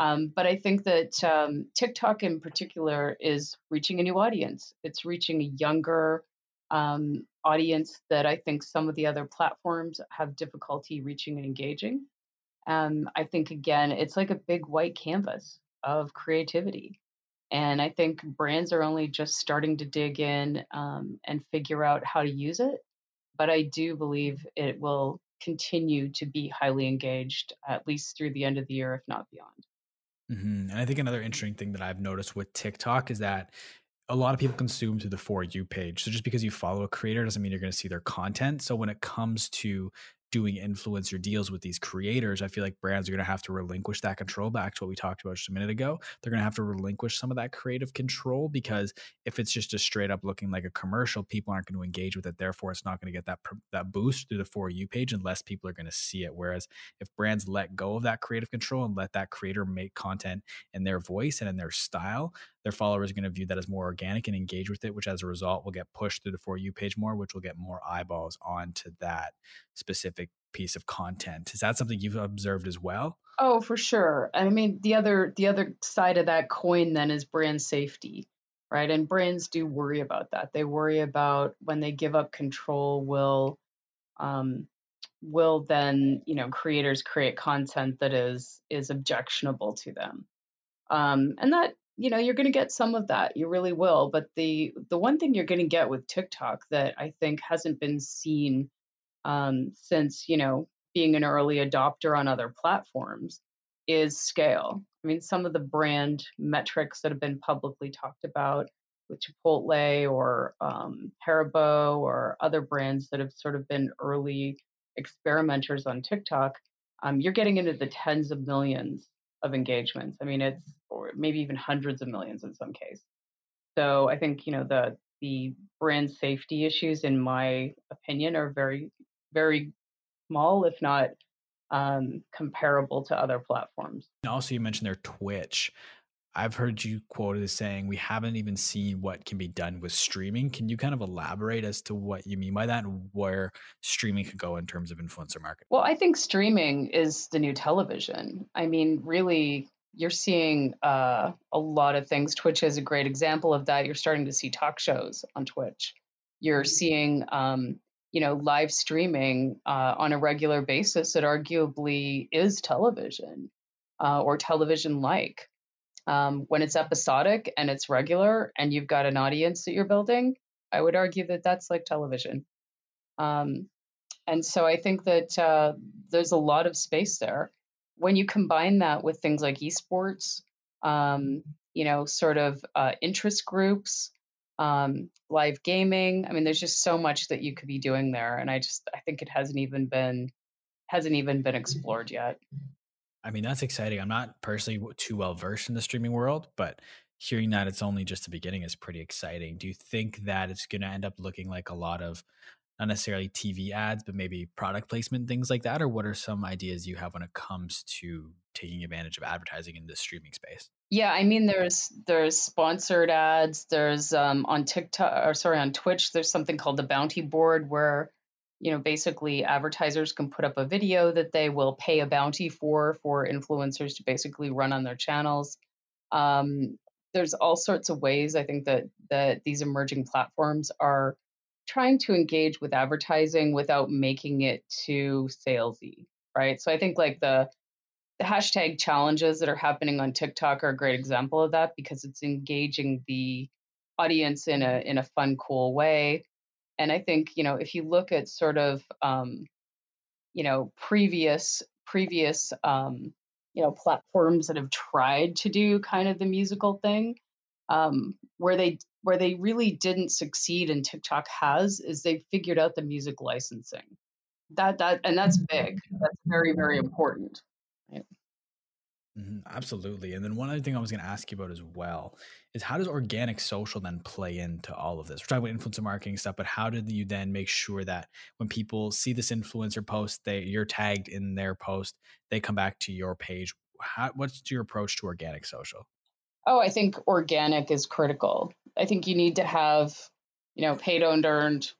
Um, but I think that um, TikTok in particular is reaching a new audience. It's reaching a younger um, audience that I think some of the other platforms have difficulty reaching and engaging. Um, I think again, it's like a big white canvas of creativity and I think brands are only just starting to dig in um, and figure out how to use it. But I do believe it will continue to be highly engaged, at least through the end of the year, if not beyond. Mm-hmm. And I think another interesting thing that I've noticed with TikTok is that a lot of people consume through the for you page. So just because you follow a creator doesn't mean you're going to see their content. So when it comes to doing influencer deals with these creators, I feel like brands are going to have to relinquish that control back to what we talked about just a minute ago. They're going to have to relinquish some of that creative control because if it's just a straight up looking like a commercial, people aren't going to engage with it. Therefore, it's not going to get that that boost through the for you page unless people are going to see it. Whereas if brands let go of that creative control and let that creator make content in their voice and in their style, their followers are going to view that as more organic and engage with it, which as a result will get pushed through the for you page more, which will get more eyeballs onto that specific piece of content. Is that something you've observed as well? Oh, for sure. I mean, the other the other side of that coin then is brand safety, right? And brands do worry about that. They worry about when they give up control, will um, will then you know creators create content that is is objectionable to them, um, and that you know you're going to get some of that. You really will. But the the one thing you're going to get with TikTok that I think hasn't been seen um, since you know being an early adopter on other platforms is scale. I mean, some of the brand metrics that have been publicly talked about with Chipotle or um, Haribo or other brands that have sort of been early experimenters on TikTok, um, you're getting into the tens of millions of engagements. I mean, it's or maybe even hundreds of millions in some case. So I think you know the the brand safety issues, in my opinion, are very very small, if not um, comparable to other platforms. Also, you mentioned their Twitch. I've heard you quoted as saying we haven't even seen what can be done with streaming. Can you kind of elaborate as to what you mean by that and where streaming could go in terms of influencer marketing? Well, I think streaming is the new television. I mean, really, you're seeing uh, a lot of things. Twitch is a great example of that. You're starting to see talk shows on Twitch. You're seeing um, you know live streaming uh, on a regular basis that arguably is television uh, or television like um, when it's episodic and it's regular and you've got an audience that you're building i would argue that that's like television. Um, and so i think that uh, there's a lot of space there. When you combine that with things like esports um, you know sort of uh, interest groups um, live gaming. I mean, there's just so much that you could be doing there, and I just I think it hasn't even been hasn't even been explored yet. I mean, that's exciting. I'm not personally too well versed in the streaming world, but hearing that it's only just the beginning is pretty exciting. Do you think that it's going to end up looking like a lot of not necessarily TV ads, but maybe product placement, things like that? Or what are some ideas you have when it comes to taking advantage of advertising in the streaming space? Yeah, I mean, there's there's sponsored ads. There's um, on TikTok or sorry on Twitch. There's something called the Bounty Board where you know basically advertisers can put up a video that they will pay a bounty for for influencers to basically run on their channels. Um, there's all sorts of ways I think that that these emerging platforms are trying to engage with advertising without making it too salesy, right? So I think like the the hashtag challenges that are happening on TikTok are a great example of that because it's engaging the audience in a in a fun, cool way. And I think you know if you look at sort of um, you know previous previous um, you know platforms that have tried to do kind of the musical thing, um, where they where they really didn't succeed and TikTok has is they figured out the music licensing. That that and that's big. That's very very important. Right? Mm-hmm, absolutely. And then one other thing I was going to ask you about as well is how does organic social then play into all of this? We're talking about influencer marketing stuff, but how did you then make sure that when people see this influencer post, they you're tagged in their post, they come back to your page? How, what's your approach to organic social? Oh, I think organic is critical. I think you need to have, you know, paid, owned, earned,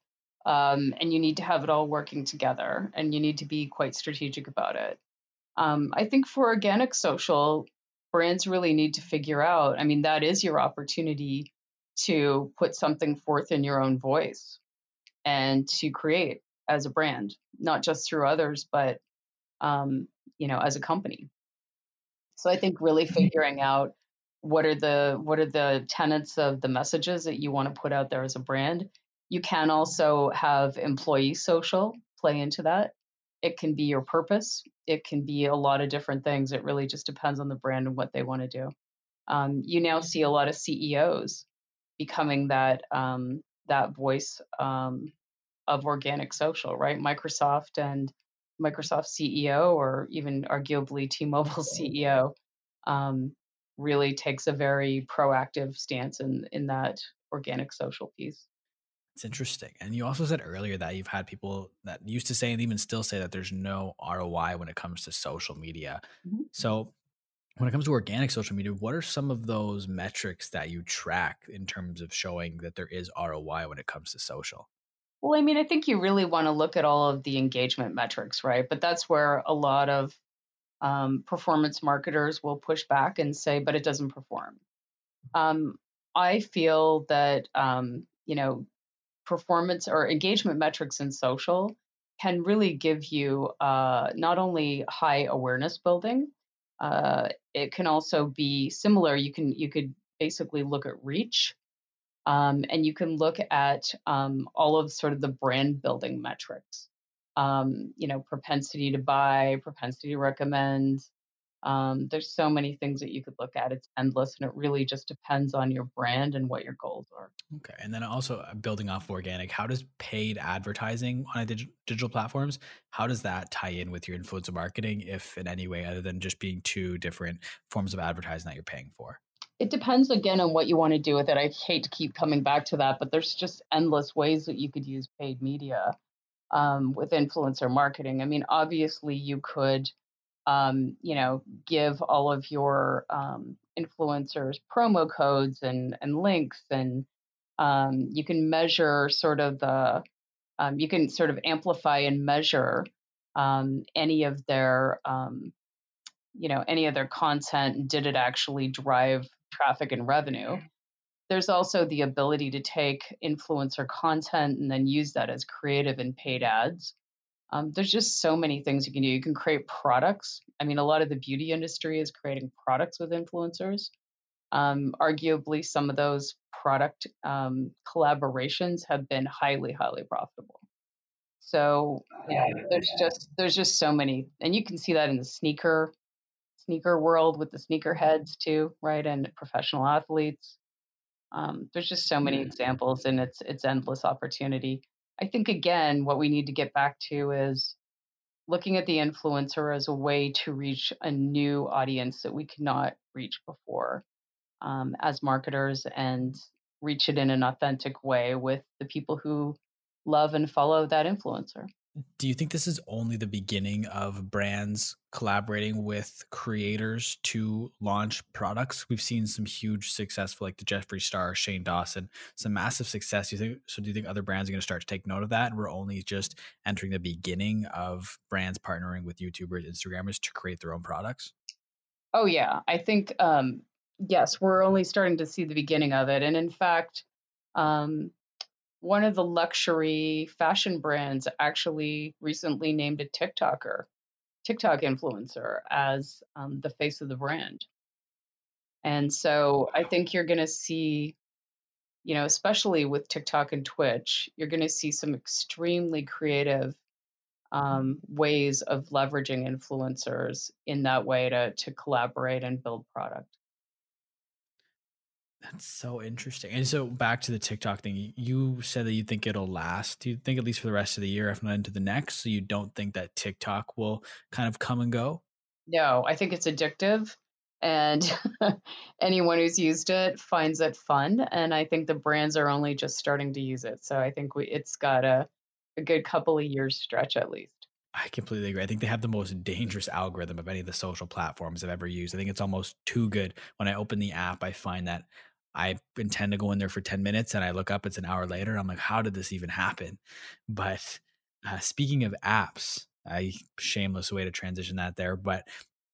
um, and you need to have it all working together, and you need to be quite strategic about it. Um, I think for organic social, brands really need to figure out. I mean, that is your opportunity to put something forth in your own voice and to create as a brand, not just through others, but um, you know, as a company. So I think really mm-hmm. figuring out what are the what are the tenets of the messages that you want to put out there as a brand you can also have employee social play into that it can be your purpose. It can be a lot of different things. It really just depends on the brand and what they want to do. Um, you now see a lot of CEOs becoming that um, that voice um, of organic social, right? Microsoft and Microsoft CEO, or even arguably T-Mobile CEO, um, really takes a very proactive stance in in that organic social piece. It's interesting. And you also said earlier that you've had people that used to say and even still say that there's no ROI when it comes to social media. Mm-hmm. So when it comes to organic social media, what are some of those metrics that you track in terms of showing that there is ROI when it comes to social? Well, I mean, I think you really want to look at all of the engagement metrics, right? But that's where a lot of um, performance marketers will push back and say, but it doesn't perform. Um, I feel that, um, you know, performance or engagement metrics in social can really give you uh, not only high awareness building, uh, it can also be similar. You can you could basically look at reach, um, and you can look at um, all of sort of the brand building metrics. Um, you know, propensity to buy, propensity to recommend, um, there's so many things that you could look at. It's endless, and it really just depends on your brand and what your goals are. Okay, and then also uh, building off organic, how does paid advertising on a dig- digital platforms? How does that tie in with your influencer marketing, if in any way, other than just being two different forms of advertising that you're paying for? It depends again on what you want to do with it. I hate to keep coming back to that, but there's just endless ways that you could use paid media um, with influencer marketing. I mean, obviously, you could um, you know, give all of your um, influencers promo codes and, and links, and um, you can measure sort of the, um, you can sort of amplify and measure um, any of their, you know, any of their content. Did it actually drive traffic and revenue? There's also the ability to take influencer content and then use that as creative and paid ads. Um, there's just so many things you can do. You can create products. I mean, a lot of the beauty industry is creating products with influencers. Um, arguably, some of those product um, collaborations have been highly, highly profitable. So there's just there's just so many, and you can see that in the sneaker sneaker world with the sneaker heads too, right? And professional athletes. Um, there's just so many examples, and it's it's endless opportunity. I think again, what we need to get back to is looking at the influencer as a way to reach a new audience that we could not reach before um, as marketers and reach it in an authentic way with the people who love and follow that influencer. Do you think this is only the beginning of brands collaborating with creators to launch products? We've seen some huge successful, like the Jeffree Star, Shane Dawson, some massive success. You think so? Do you think other brands are going to start to take note of that? And we're only just entering the beginning of brands partnering with YouTubers, Instagrammers to create their own products? Oh yeah, I think um, yes, we're only starting to see the beginning of it, and in fact. Um, one of the luxury fashion brands actually recently named a TikToker, TikTok influencer, as um, the face of the brand. And so I think you're going to see, you know, especially with TikTok and Twitch, you're going to see some extremely creative um, ways of leveraging influencers in that way to to collaborate and build product. That's so interesting. And so back to the TikTok thing, you said that you think it'll last. Do you think at least for the rest of the year, if not into the next? So you don't think that TikTok will kind of come and go? No, I think it's addictive. And anyone who's used it finds it fun. And I think the brands are only just starting to use it. So I think we, it's got a, a good couple of years stretch at least. I completely agree. I think they have the most dangerous algorithm of any of the social platforms I've ever used. I think it's almost too good. When I open the app, I find that I intend to go in there for 10 minutes and I look up, it's an hour later. I'm like, how did this even happen? But uh, speaking of apps, I shameless way to transition that there. But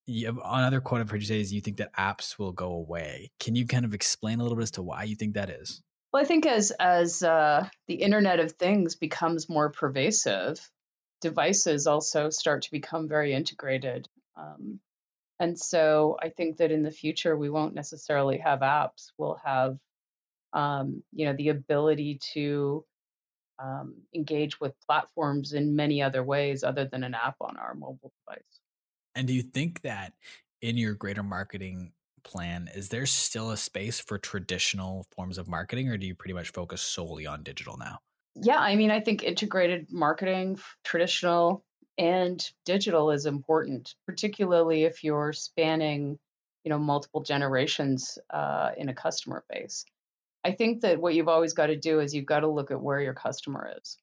you, another quote I've heard you say is you think that apps will go away. Can you kind of explain a little bit as to why you think that is? Well, I think as as uh, the Internet of Things becomes more pervasive, devices also start to become very integrated. Um, and so I think that in the future, we won't necessarily have apps. We'll have, um, you know, the ability to um, engage with platforms in many other ways other than an app on our mobile device. And do you think that in your greater marketing plan, is there still a space for traditional forms of marketing, or do you pretty much focus solely on digital now? Yeah, I mean, I think integrated marketing, traditional and digital, is important, particularly if you're spanning, you know, multiple generations uh, in a customer base. I think that what you've always got to do is you've got to look at where your customer is.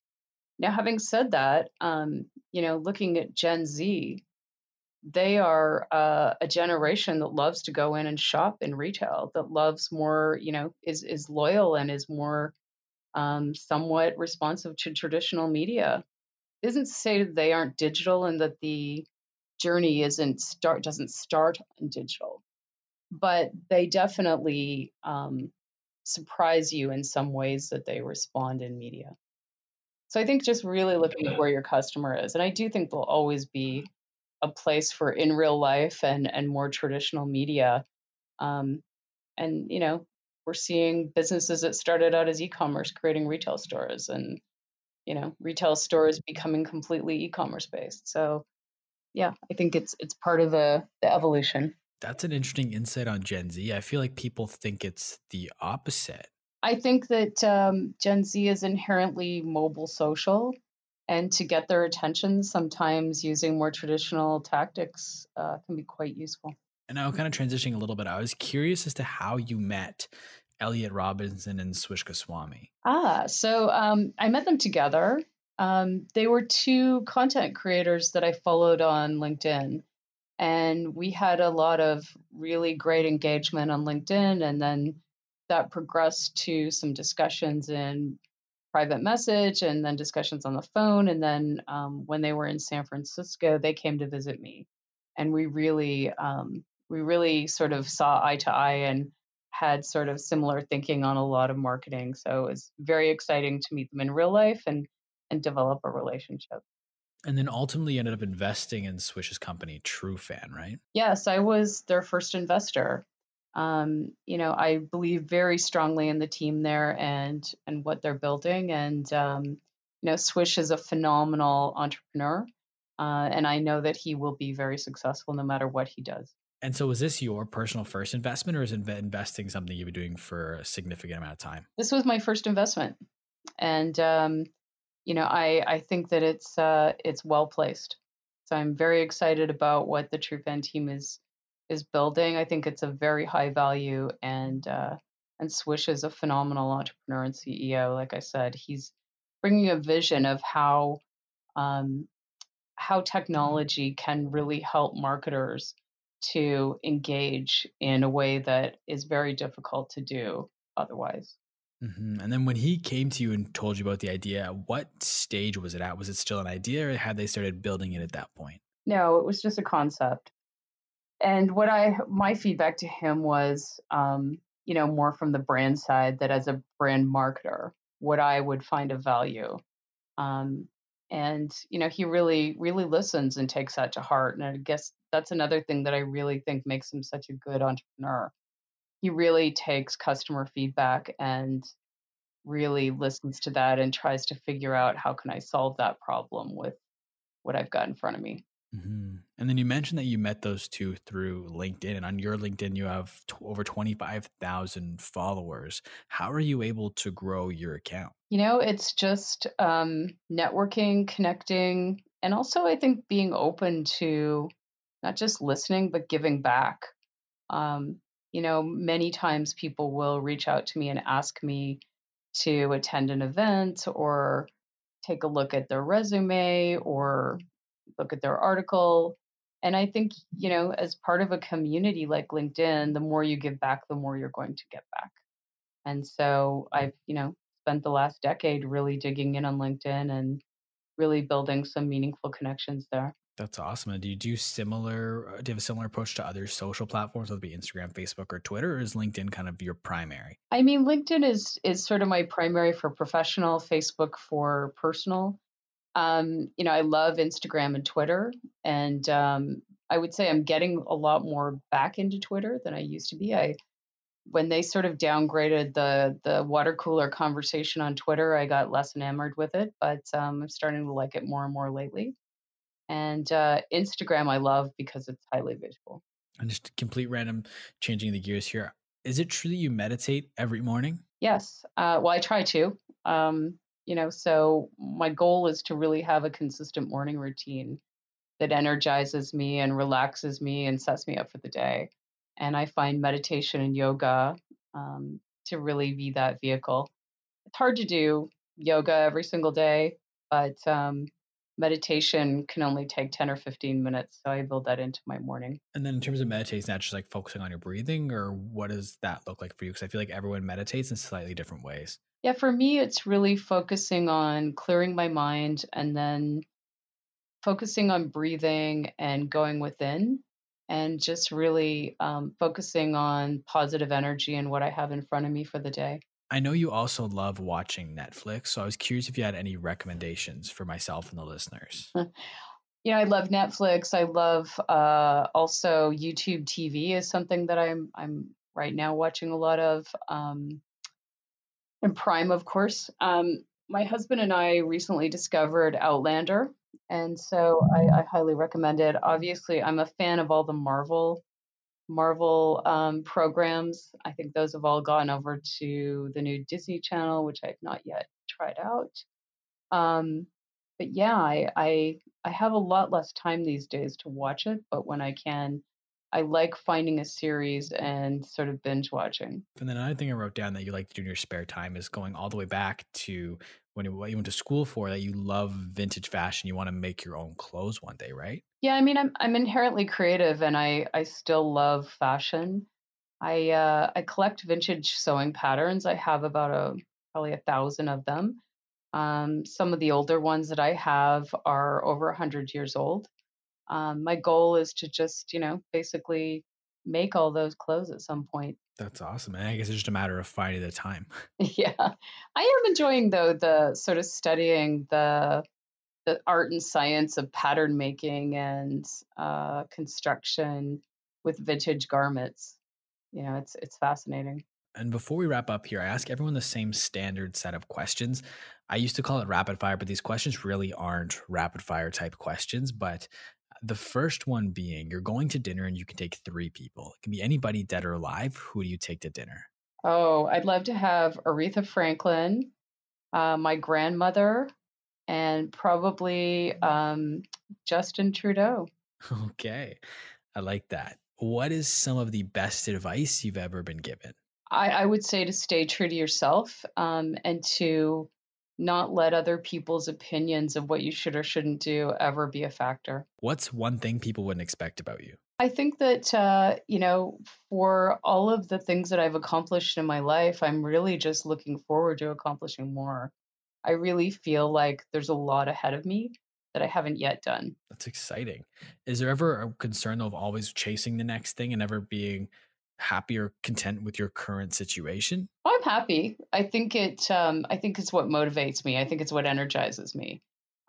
Now, having said that, um, you know, looking at Gen Z, they are uh, a generation that loves to go in and shop in retail, that loves more, you know, is is loyal and is more um, somewhat responsive to traditional media. Isn't to say that they aren't digital and that the journey isn't start doesn't start in digital, but they definitely um, surprise you in some ways that they respond in media. So I think just really looking at where your customer is, and I do think there'll always be a place for in real life and and more traditional media. Um, and you know, we're seeing businesses that started out as e-commerce creating retail stores, and you know, retail stores becoming completely e-commerce based. So yeah, I think it's it's part of the the evolution. That's an interesting insight on Gen Z. I feel like people think it's the opposite. I think that um, Gen Z is inherently mobile social and to get their attention, sometimes using more traditional tactics uh, can be quite useful. And now, kind of transitioning a little bit, I was curious as to how you met Elliot Robinson and Swish Goswami. Ah, so um, I met them together. Um, they were two content creators that I followed on LinkedIn. And we had a lot of really great engagement on LinkedIn. And then that progressed to some discussions in private message and then discussions on the phone. And then um, when they were in San Francisco, they came to visit me, and we really um, we really sort of saw eye to eye and had sort of similar thinking on a lot of marketing. So it was very exciting to meet them in real life and and develop a relationship. And then ultimately ended up investing in Swish's company, TrueFan, right? Yes, I was their first investor. Um, you know, I believe very strongly in the team there and and what they're building. And um, you know, Swish is a phenomenal entrepreneur, uh, and I know that he will be very successful no matter what he does. And so, was this your personal first investment, or is investing something you've been doing for a significant amount of time? This was my first investment, and um, you know, I I think that it's uh, it's well placed. So I'm very excited about what the TrueFan team is is building. I think it's a very high value, and uh, and Swish is a phenomenal entrepreneur and CEO. Like I said, he's bringing a vision of how um, how technology can really help marketers to engage in a way that is very difficult to do otherwise. Mm-hmm. And then when he came to you and told you about the idea, what stage was it at? Was it still an idea, or had they started building it at that point? No, it was just a concept and what I my feedback to him was, um, you know, more from the brand side that as a brand marketer, what I would find of value. Um, and you know, he really really listens and takes that to heart. And I guess that's another thing that I really think makes him such a good entrepreneur. He really takes customer feedback and really listens to that and tries to figure out how can I solve that problem with what I've got in front of me. Mm-hmm. And then you mentioned that you met those two through LinkedIn, and on your LinkedIn, you have t- over 25,000 followers. How are you able to grow your account? You know, it's just um, networking, connecting, and also I think being open to not just listening, but giving back. Um, you know, many times people will reach out to me and ask me to attend an event or take a look at their resume or look at their article. And I think, you know, as part of a community like LinkedIn, the more you give back, the more you're going to get back. And so I've, you know, spent the last decade really digging in on LinkedIn and really building some meaningful connections there. That's awesome. And do you do similar? Uh, do you have a similar approach to other social platforms, whether it be Instagram, Facebook, or Twitter? Or is LinkedIn kind of your primary? I mean, LinkedIn is is sort of my primary for professional. Facebook for personal. Um, you know, I love Instagram and Twitter, and um, I would say I'm getting a lot more back into Twitter than I used to be. I when they sort of downgraded the the water cooler conversation on Twitter, I got less enamored with it, but um, I'm starting to like it more and more lately. And uh, Instagram, I love because it's highly visual. And just complete random changing the gears here. Is it true that you meditate every morning? Yes. Uh, well, I try to. Um, you know, so my goal is to really have a consistent morning routine that energizes me and relaxes me and sets me up for the day. And I find meditation and yoga um, to really be that vehicle. It's hard to do yoga every single day, but um, meditation can only take 10 or 15 minutes. So I build that into my morning. And then in terms of meditation, that's just like focusing on your breathing, or what does that look like for you? Because I feel like everyone meditates in slightly different ways. Yeah, for me, it's really focusing on clearing my mind and then focusing on breathing and going within and just really um, focusing on positive energy and what I have in front of me for the day. I know you also love watching Netflix, so I was curious if you had any recommendations for myself and the listeners. you know, I love Netflix. I love uh, also YouTube TV is something that I'm I'm right now watching a lot of. Um, and Prime, of course. Um, my husband and I recently discovered Outlander, and so I, I, highly recommend it. Obviously, I'm a fan of all the Marvel Marvel um, programs. I think those have all gone over to the new Disney Channel, which I've not yet tried out. Um, but yeah, I, I I have a lot less time these days to watch it, but when I can, I like finding a series and sort of binge watching. And then another thing I wrote down that you like to do in your spare time is going all the way back to when you, what you went to school for that you love vintage fashion. You want to make your own clothes one day, right? Yeah, I mean, I'm I'm inherently creative, and I I still love fashion. I uh, I collect vintage sewing patterns. I have about a probably a thousand of them. Um, some of the older ones that I have are over a hundred years old um, my goal is to just you know basically make all those clothes at some point that's awesome and i guess it's just a matter of finding the time yeah i am enjoying though the sort of studying the the art and science of pattern making and uh, construction with vintage garments you know it's it's fascinating and before we wrap up here, I ask everyone the same standard set of questions. I used to call it rapid fire, but these questions really aren't rapid fire type questions. But the first one being you're going to dinner and you can take three people. It can be anybody dead or alive. Who do you take to dinner? Oh, I'd love to have Aretha Franklin, uh, my grandmother, and probably um, Justin Trudeau. Okay. I like that. What is some of the best advice you've ever been given? I, I would say to stay true to yourself um, and to not let other people's opinions of what you should or shouldn't do ever be a factor. What's one thing people wouldn't expect about you? I think that, uh, you know, for all of the things that I've accomplished in my life, I'm really just looking forward to accomplishing more. I really feel like there's a lot ahead of me that I haven't yet done. That's exciting. Is there ever a concern of always chasing the next thing and never being happy or content with your current situation? I'm happy. I think it. Um, I think it's what motivates me. I think it's what energizes me.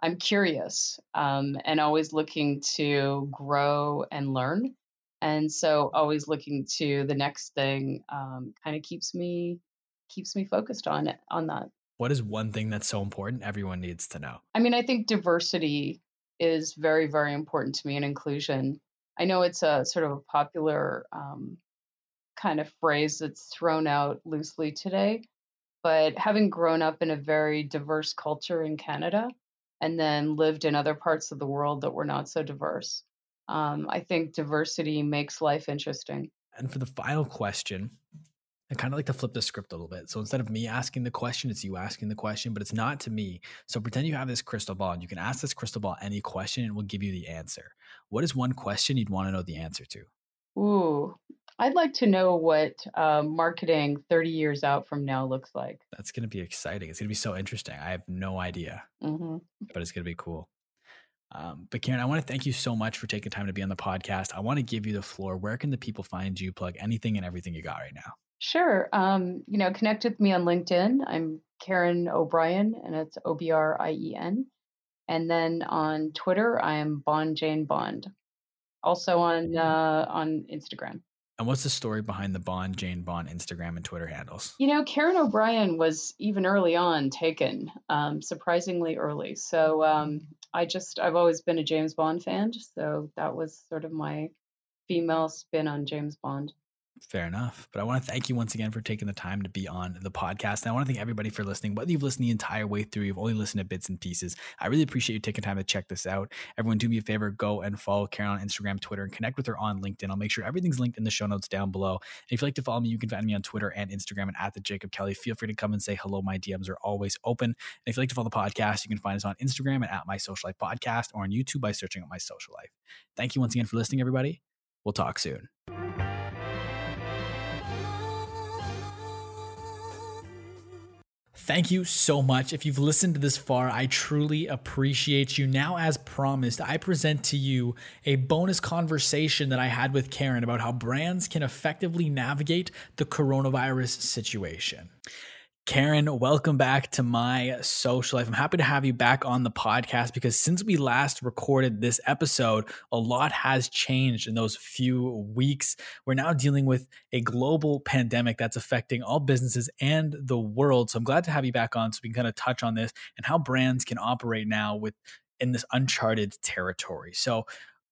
I'm curious um, and always looking to grow and learn, and so always looking to the next thing um, kind of keeps me keeps me focused on it on that. What is one thing that's so important everyone needs to know? I mean, I think diversity is very very important to me and inclusion. I know it's a sort of a popular um, kind of phrase that's thrown out loosely today. But having grown up in a very diverse culture in Canada and then lived in other parts of the world that were not so diverse, um, I think diversity makes life interesting. And for the final question, I kind of like to flip the script a little bit. So instead of me asking the question, it's you asking the question, but it's not to me. So pretend you have this crystal ball and you can ask this crystal ball any question and it will give you the answer. What is one question you'd want to know the answer to? Ooh, I'd like to know what uh, marketing 30 years out from now looks like. That's going to be exciting. It's going to be so interesting. I have no idea, mm-hmm. but it's going to be cool. Um, but Karen, I want to thank you so much for taking time to be on the podcast. I want to give you the floor. Where can the people find you? Plug anything and everything you got right now. Sure. Um, you know, connect with me on LinkedIn. I'm Karen O'Brien, and it's O B R I E N. And then on Twitter, I am Bond Jane Bond. Also on uh, on Instagram. And what's the story behind the Bond Jane Bond Instagram and Twitter handles? You know, Karen O'Brien was even early on taken, um, surprisingly early. So um, I just, I've always been a James Bond fan. So that was sort of my female spin on James Bond. Fair enough. But I want to thank you once again for taking the time to be on the podcast. And I want to thank everybody for listening. Whether you've listened the entire way through, you've only listened to bits and pieces. I really appreciate you taking time to check this out. Everyone, do me a favor, go and follow Karen on Instagram, Twitter, and connect with her on LinkedIn. I'll make sure everything's linked in the show notes down below. And if you'd like to follow me, you can find me on Twitter and Instagram and at the Jacob Kelly. Feel free to come and say hello. My DMs are always open. And if you'd like to follow the podcast, you can find us on Instagram and at My Social Life Podcast or on YouTube by searching up My Social Life. Thank you once again for listening, everybody. We'll talk soon. Thank you so much. If you've listened to this far, I truly appreciate you. Now, as promised, I present to you a bonus conversation that I had with Karen about how brands can effectively navigate the coronavirus situation. Karen, welcome back to my social life. I'm happy to have you back on the podcast because since we last recorded this episode, a lot has changed in those few weeks. We're now dealing with a global pandemic that's affecting all businesses and the world. So I'm glad to have you back on so we can kind of touch on this and how brands can operate now with in this uncharted territory. So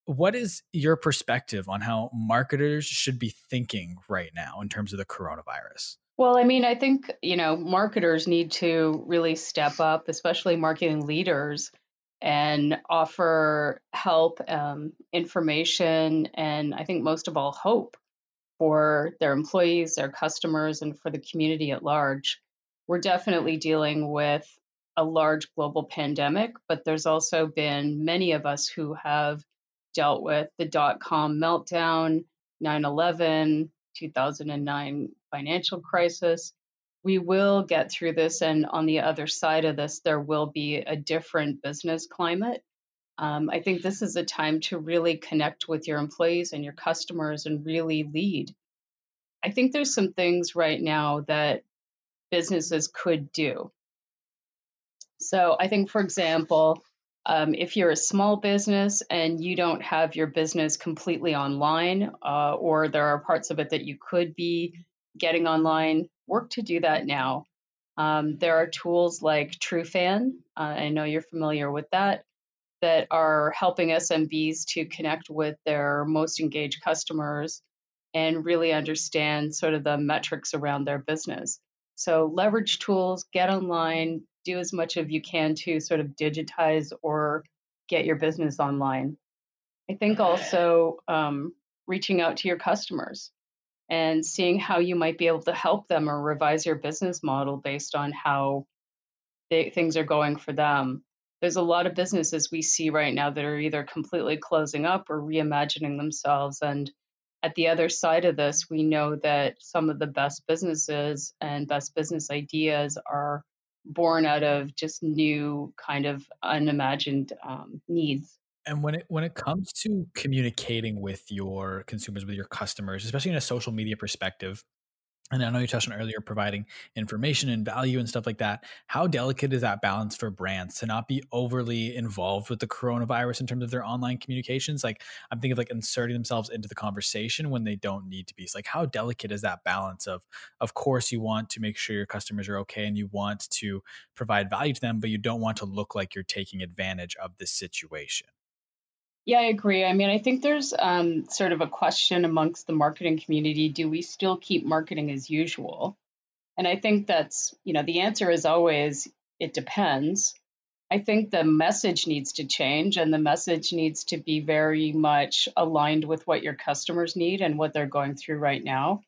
what is your perspective on how marketers should be thinking right now in terms of the coronavirus? Well, I mean, I think, you know, marketers need to really step up, especially marketing leaders, and offer help, um, information, and I think most of all, hope for their employees, their customers, and for the community at large. We're definitely dealing with a large global pandemic, but there's also been many of us who have dealt with the dot com meltdown, 9 11, 2009 financial crisis. We will get through this, and on the other side of this, there will be a different business climate. Um, I think this is a time to really connect with your employees and your customers and really lead. I think there's some things right now that businesses could do. So, I think, for example, um, if you're a small business and you don't have your business completely online, uh, or there are parts of it that you could be getting online, work to do that now. Um, there are tools like TrueFan, uh, I know you're familiar with that, that are helping SMBs to connect with their most engaged customers and really understand sort of the metrics around their business. So leverage tools, get online, do as much of you can to sort of digitize or get your business online. I think also um, reaching out to your customers and seeing how you might be able to help them or revise your business model based on how they, things are going for them. There's a lot of businesses we see right now that are either completely closing up or reimagining themselves. And at the other side of this, we know that some of the best businesses and best business ideas are born out of just new kind of unimagined um, needs. And when it when it comes to communicating with your consumers, with your customers, especially in a social media perspective, and I know you touched on earlier providing information and value and stuff like that. How delicate is that balance for brands to not be overly involved with the coronavirus in terms of their online communications? Like I'm thinking of like inserting themselves into the conversation when they don't need to be. It's like how delicate is that balance of of course you want to make sure your customers are okay and you want to provide value to them, but you don't want to look like you're taking advantage of this situation. Yeah, I agree. I mean, I think there's um, sort of a question amongst the marketing community do we still keep marketing as usual? And I think that's, you know, the answer is always it depends. I think the message needs to change and the message needs to be very much aligned with what your customers need and what they're going through right now.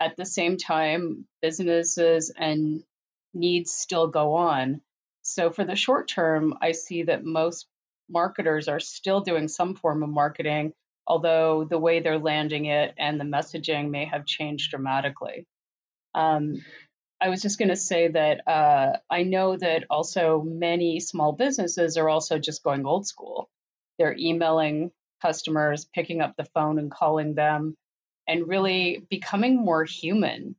At the same time, businesses and needs still go on. So for the short term, I see that most marketers are still doing some form of marketing, although the way they're landing it and the messaging may have changed dramatically. Um, I was just going to say that uh, I know that also many small businesses are also just going old school. They're emailing customers, picking up the phone and calling them, and really becoming more human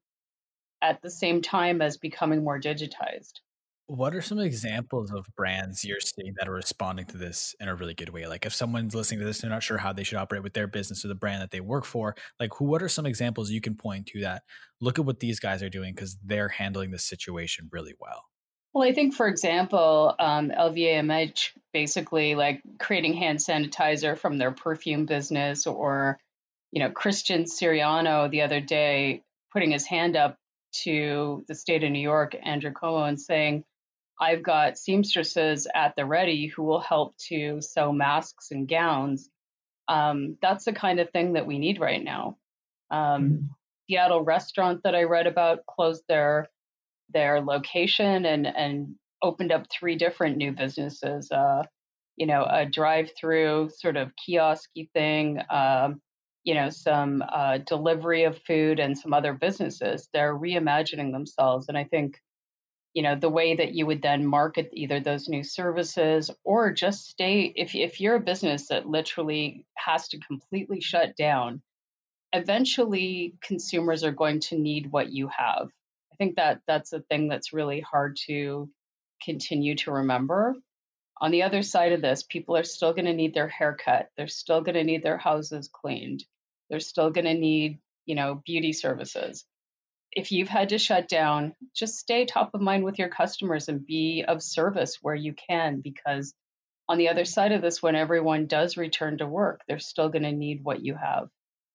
at the same time as becoming more digitized. What are some examples of brands you're seeing that are responding to this in a really good way? Like if someone's listening to this, they're not sure how they should operate with their business or the brand that they work for. Like who what are some examples you can point to that look at what these guys are doing because they're handling this situation really well? Well, I think, for example, um, LVMH basically like creating hand sanitizer from their perfume business, or you know, Christian Siriano the other day putting his hand up to the state of New York, Andrew Cuomo, and saying, I've got seamstresses at the ready who will help to sew masks and gowns. Um, that's the kind of thing that we need right now. Um, mm-hmm. Seattle restaurant that I read about closed their their location and and opened up three different new businesses. Uh, you know, a drive-through sort of kiosky thing. Um, you know, some uh, delivery of food and some other businesses. They're reimagining themselves, and I think you know the way that you would then market either those new services or just stay if if you're a business that literally has to completely shut down eventually consumers are going to need what you have. I think that that's a thing that's really hard to continue to remember. On the other side of this people are still going to need their haircut they're still going to need their houses cleaned. They're still going to need you know beauty services if you've had to shut down, just stay top of mind with your customers and be of service where you can, because on the other side of this, when everyone does return to work, they're still going to need what you have.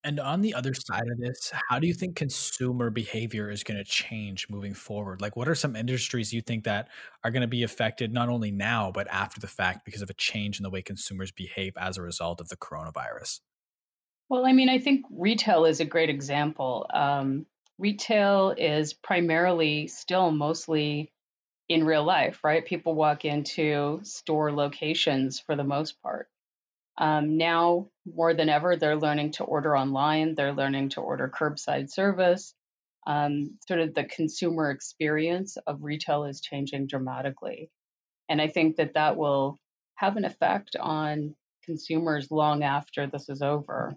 And on the other side of this, how do you think consumer behavior is going to change moving forward? Like, what are some industries you think that are going to be affected not only now, but after the fact because of a change in the way consumers behave as a result of the coronavirus? Well, I mean, I think retail is a great example. Um, retail is primarily still mostly in real life, right? People walk into store locations for the most part. Um, now, more than ever, they're learning to order online, they're learning to order curbside service. Um, sort of the consumer experience of retail is changing dramatically. And I think that that will have an effect on consumers long after this is over.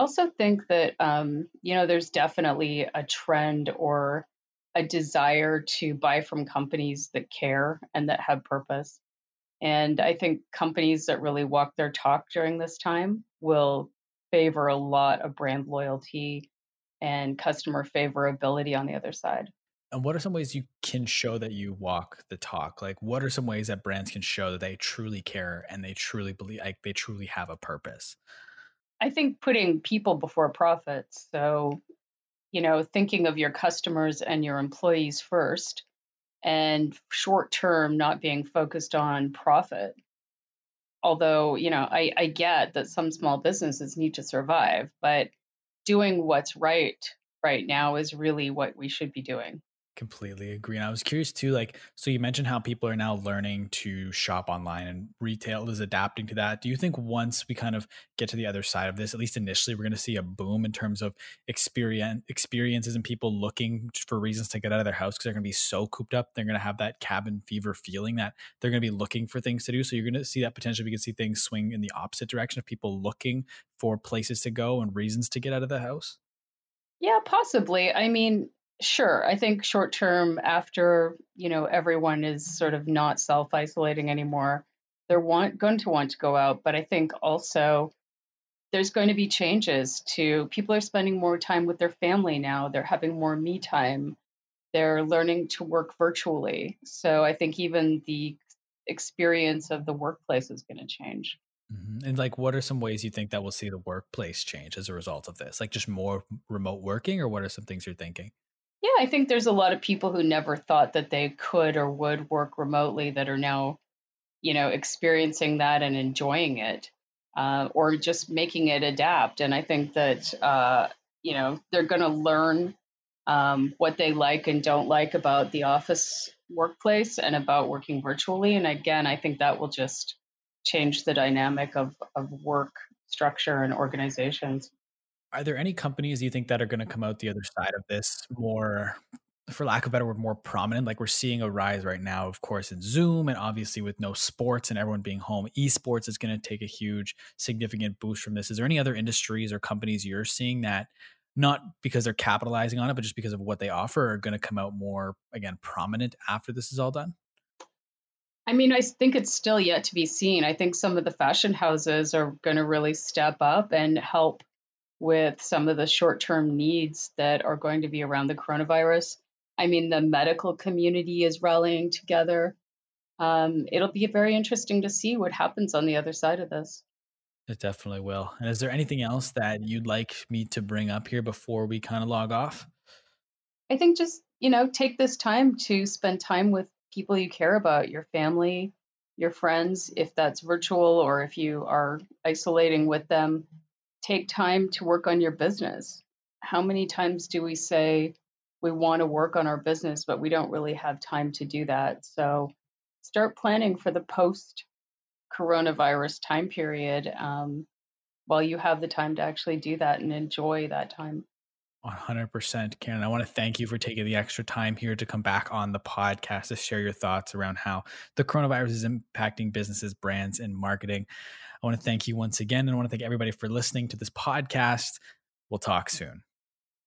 I also think that um, you know there's definitely a trend or a desire to buy from companies that care and that have purpose. And I think companies that really walk their talk during this time will favor a lot of brand loyalty and customer favorability on the other side. And what are some ways you can show that you walk the talk? Like, what are some ways that brands can show that they truly care and they truly believe, like, they truly have a purpose? I think putting people before profits. So, you know, thinking of your customers and your employees first, and short term not being focused on profit. Although, you know, I, I get that some small businesses need to survive, but doing what's right right now is really what we should be doing. Completely agree. And I was curious too, like, so you mentioned how people are now learning to shop online and retail is adapting to that. Do you think once we kind of get to the other side of this, at least initially, we're going to see a boom in terms of experience experiences and people looking for reasons to get out of their house because they're going to be so cooped up. They're going to have that cabin fever feeling that they're going to be looking for things to do. So you're going to see that potentially we can see things swing in the opposite direction of people looking for places to go and reasons to get out of the house. Yeah, possibly. I mean, Sure. I think short term, after you know everyone is sort of not self isolating anymore, they're want, going to want to go out. But I think also there's going to be changes to people are spending more time with their family now. They're having more me time. They're learning to work virtually. So I think even the experience of the workplace is going to change. Mm-hmm. And like, what are some ways you think that we'll see the workplace change as a result of this? Like, just more remote working, or what are some things you're thinking? Yeah, I think there's a lot of people who never thought that they could or would work remotely that are now, you know, experiencing that and enjoying it, uh, or just making it adapt. And I think that, uh, you know, they're going to learn um, what they like and don't like about the office workplace and about working virtually. And again, I think that will just change the dynamic of, of work structure and organizations. Are there any companies you think that are going to come out the other side of this more, for lack of better word, more prominent? Like we're seeing a rise right now, of course, in Zoom, and obviously with no sports and everyone being home, esports is going to take a huge, significant boost from this. Is there any other industries or companies you're seeing that? Not because they're capitalizing on it, but just because of what they offer, are going to come out more again prominent after this is all done. I mean, I think it's still yet to be seen. I think some of the fashion houses are going to really step up and help with some of the short term needs that are going to be around the coronavirus. I mean, the medical community is rallying together. Um, it'll be very interesting to see what happens on the other side of this. It definitely will. And is there anything else that you'd like me to bring up here before we kind of log off? I think just, you know, take this time to spend time with people you care about, your family, your friends, if that's virtual or if you are isolating with them. Take time to work on your business. How many times do we say we want to work on our business, but we don't really have time to do that? So start planning for the post coronavirus time period um, while you have the time to actually do that and enjoy that time. 100% Karen. I want to thank you for taking the extra time here to come back on the podcast to share your thoughts around how the coronavirus is impacting businesses, brands, and marketing. I want to thank you once again. And I want to thank everybody for listening to this podcast. We'll talk soon.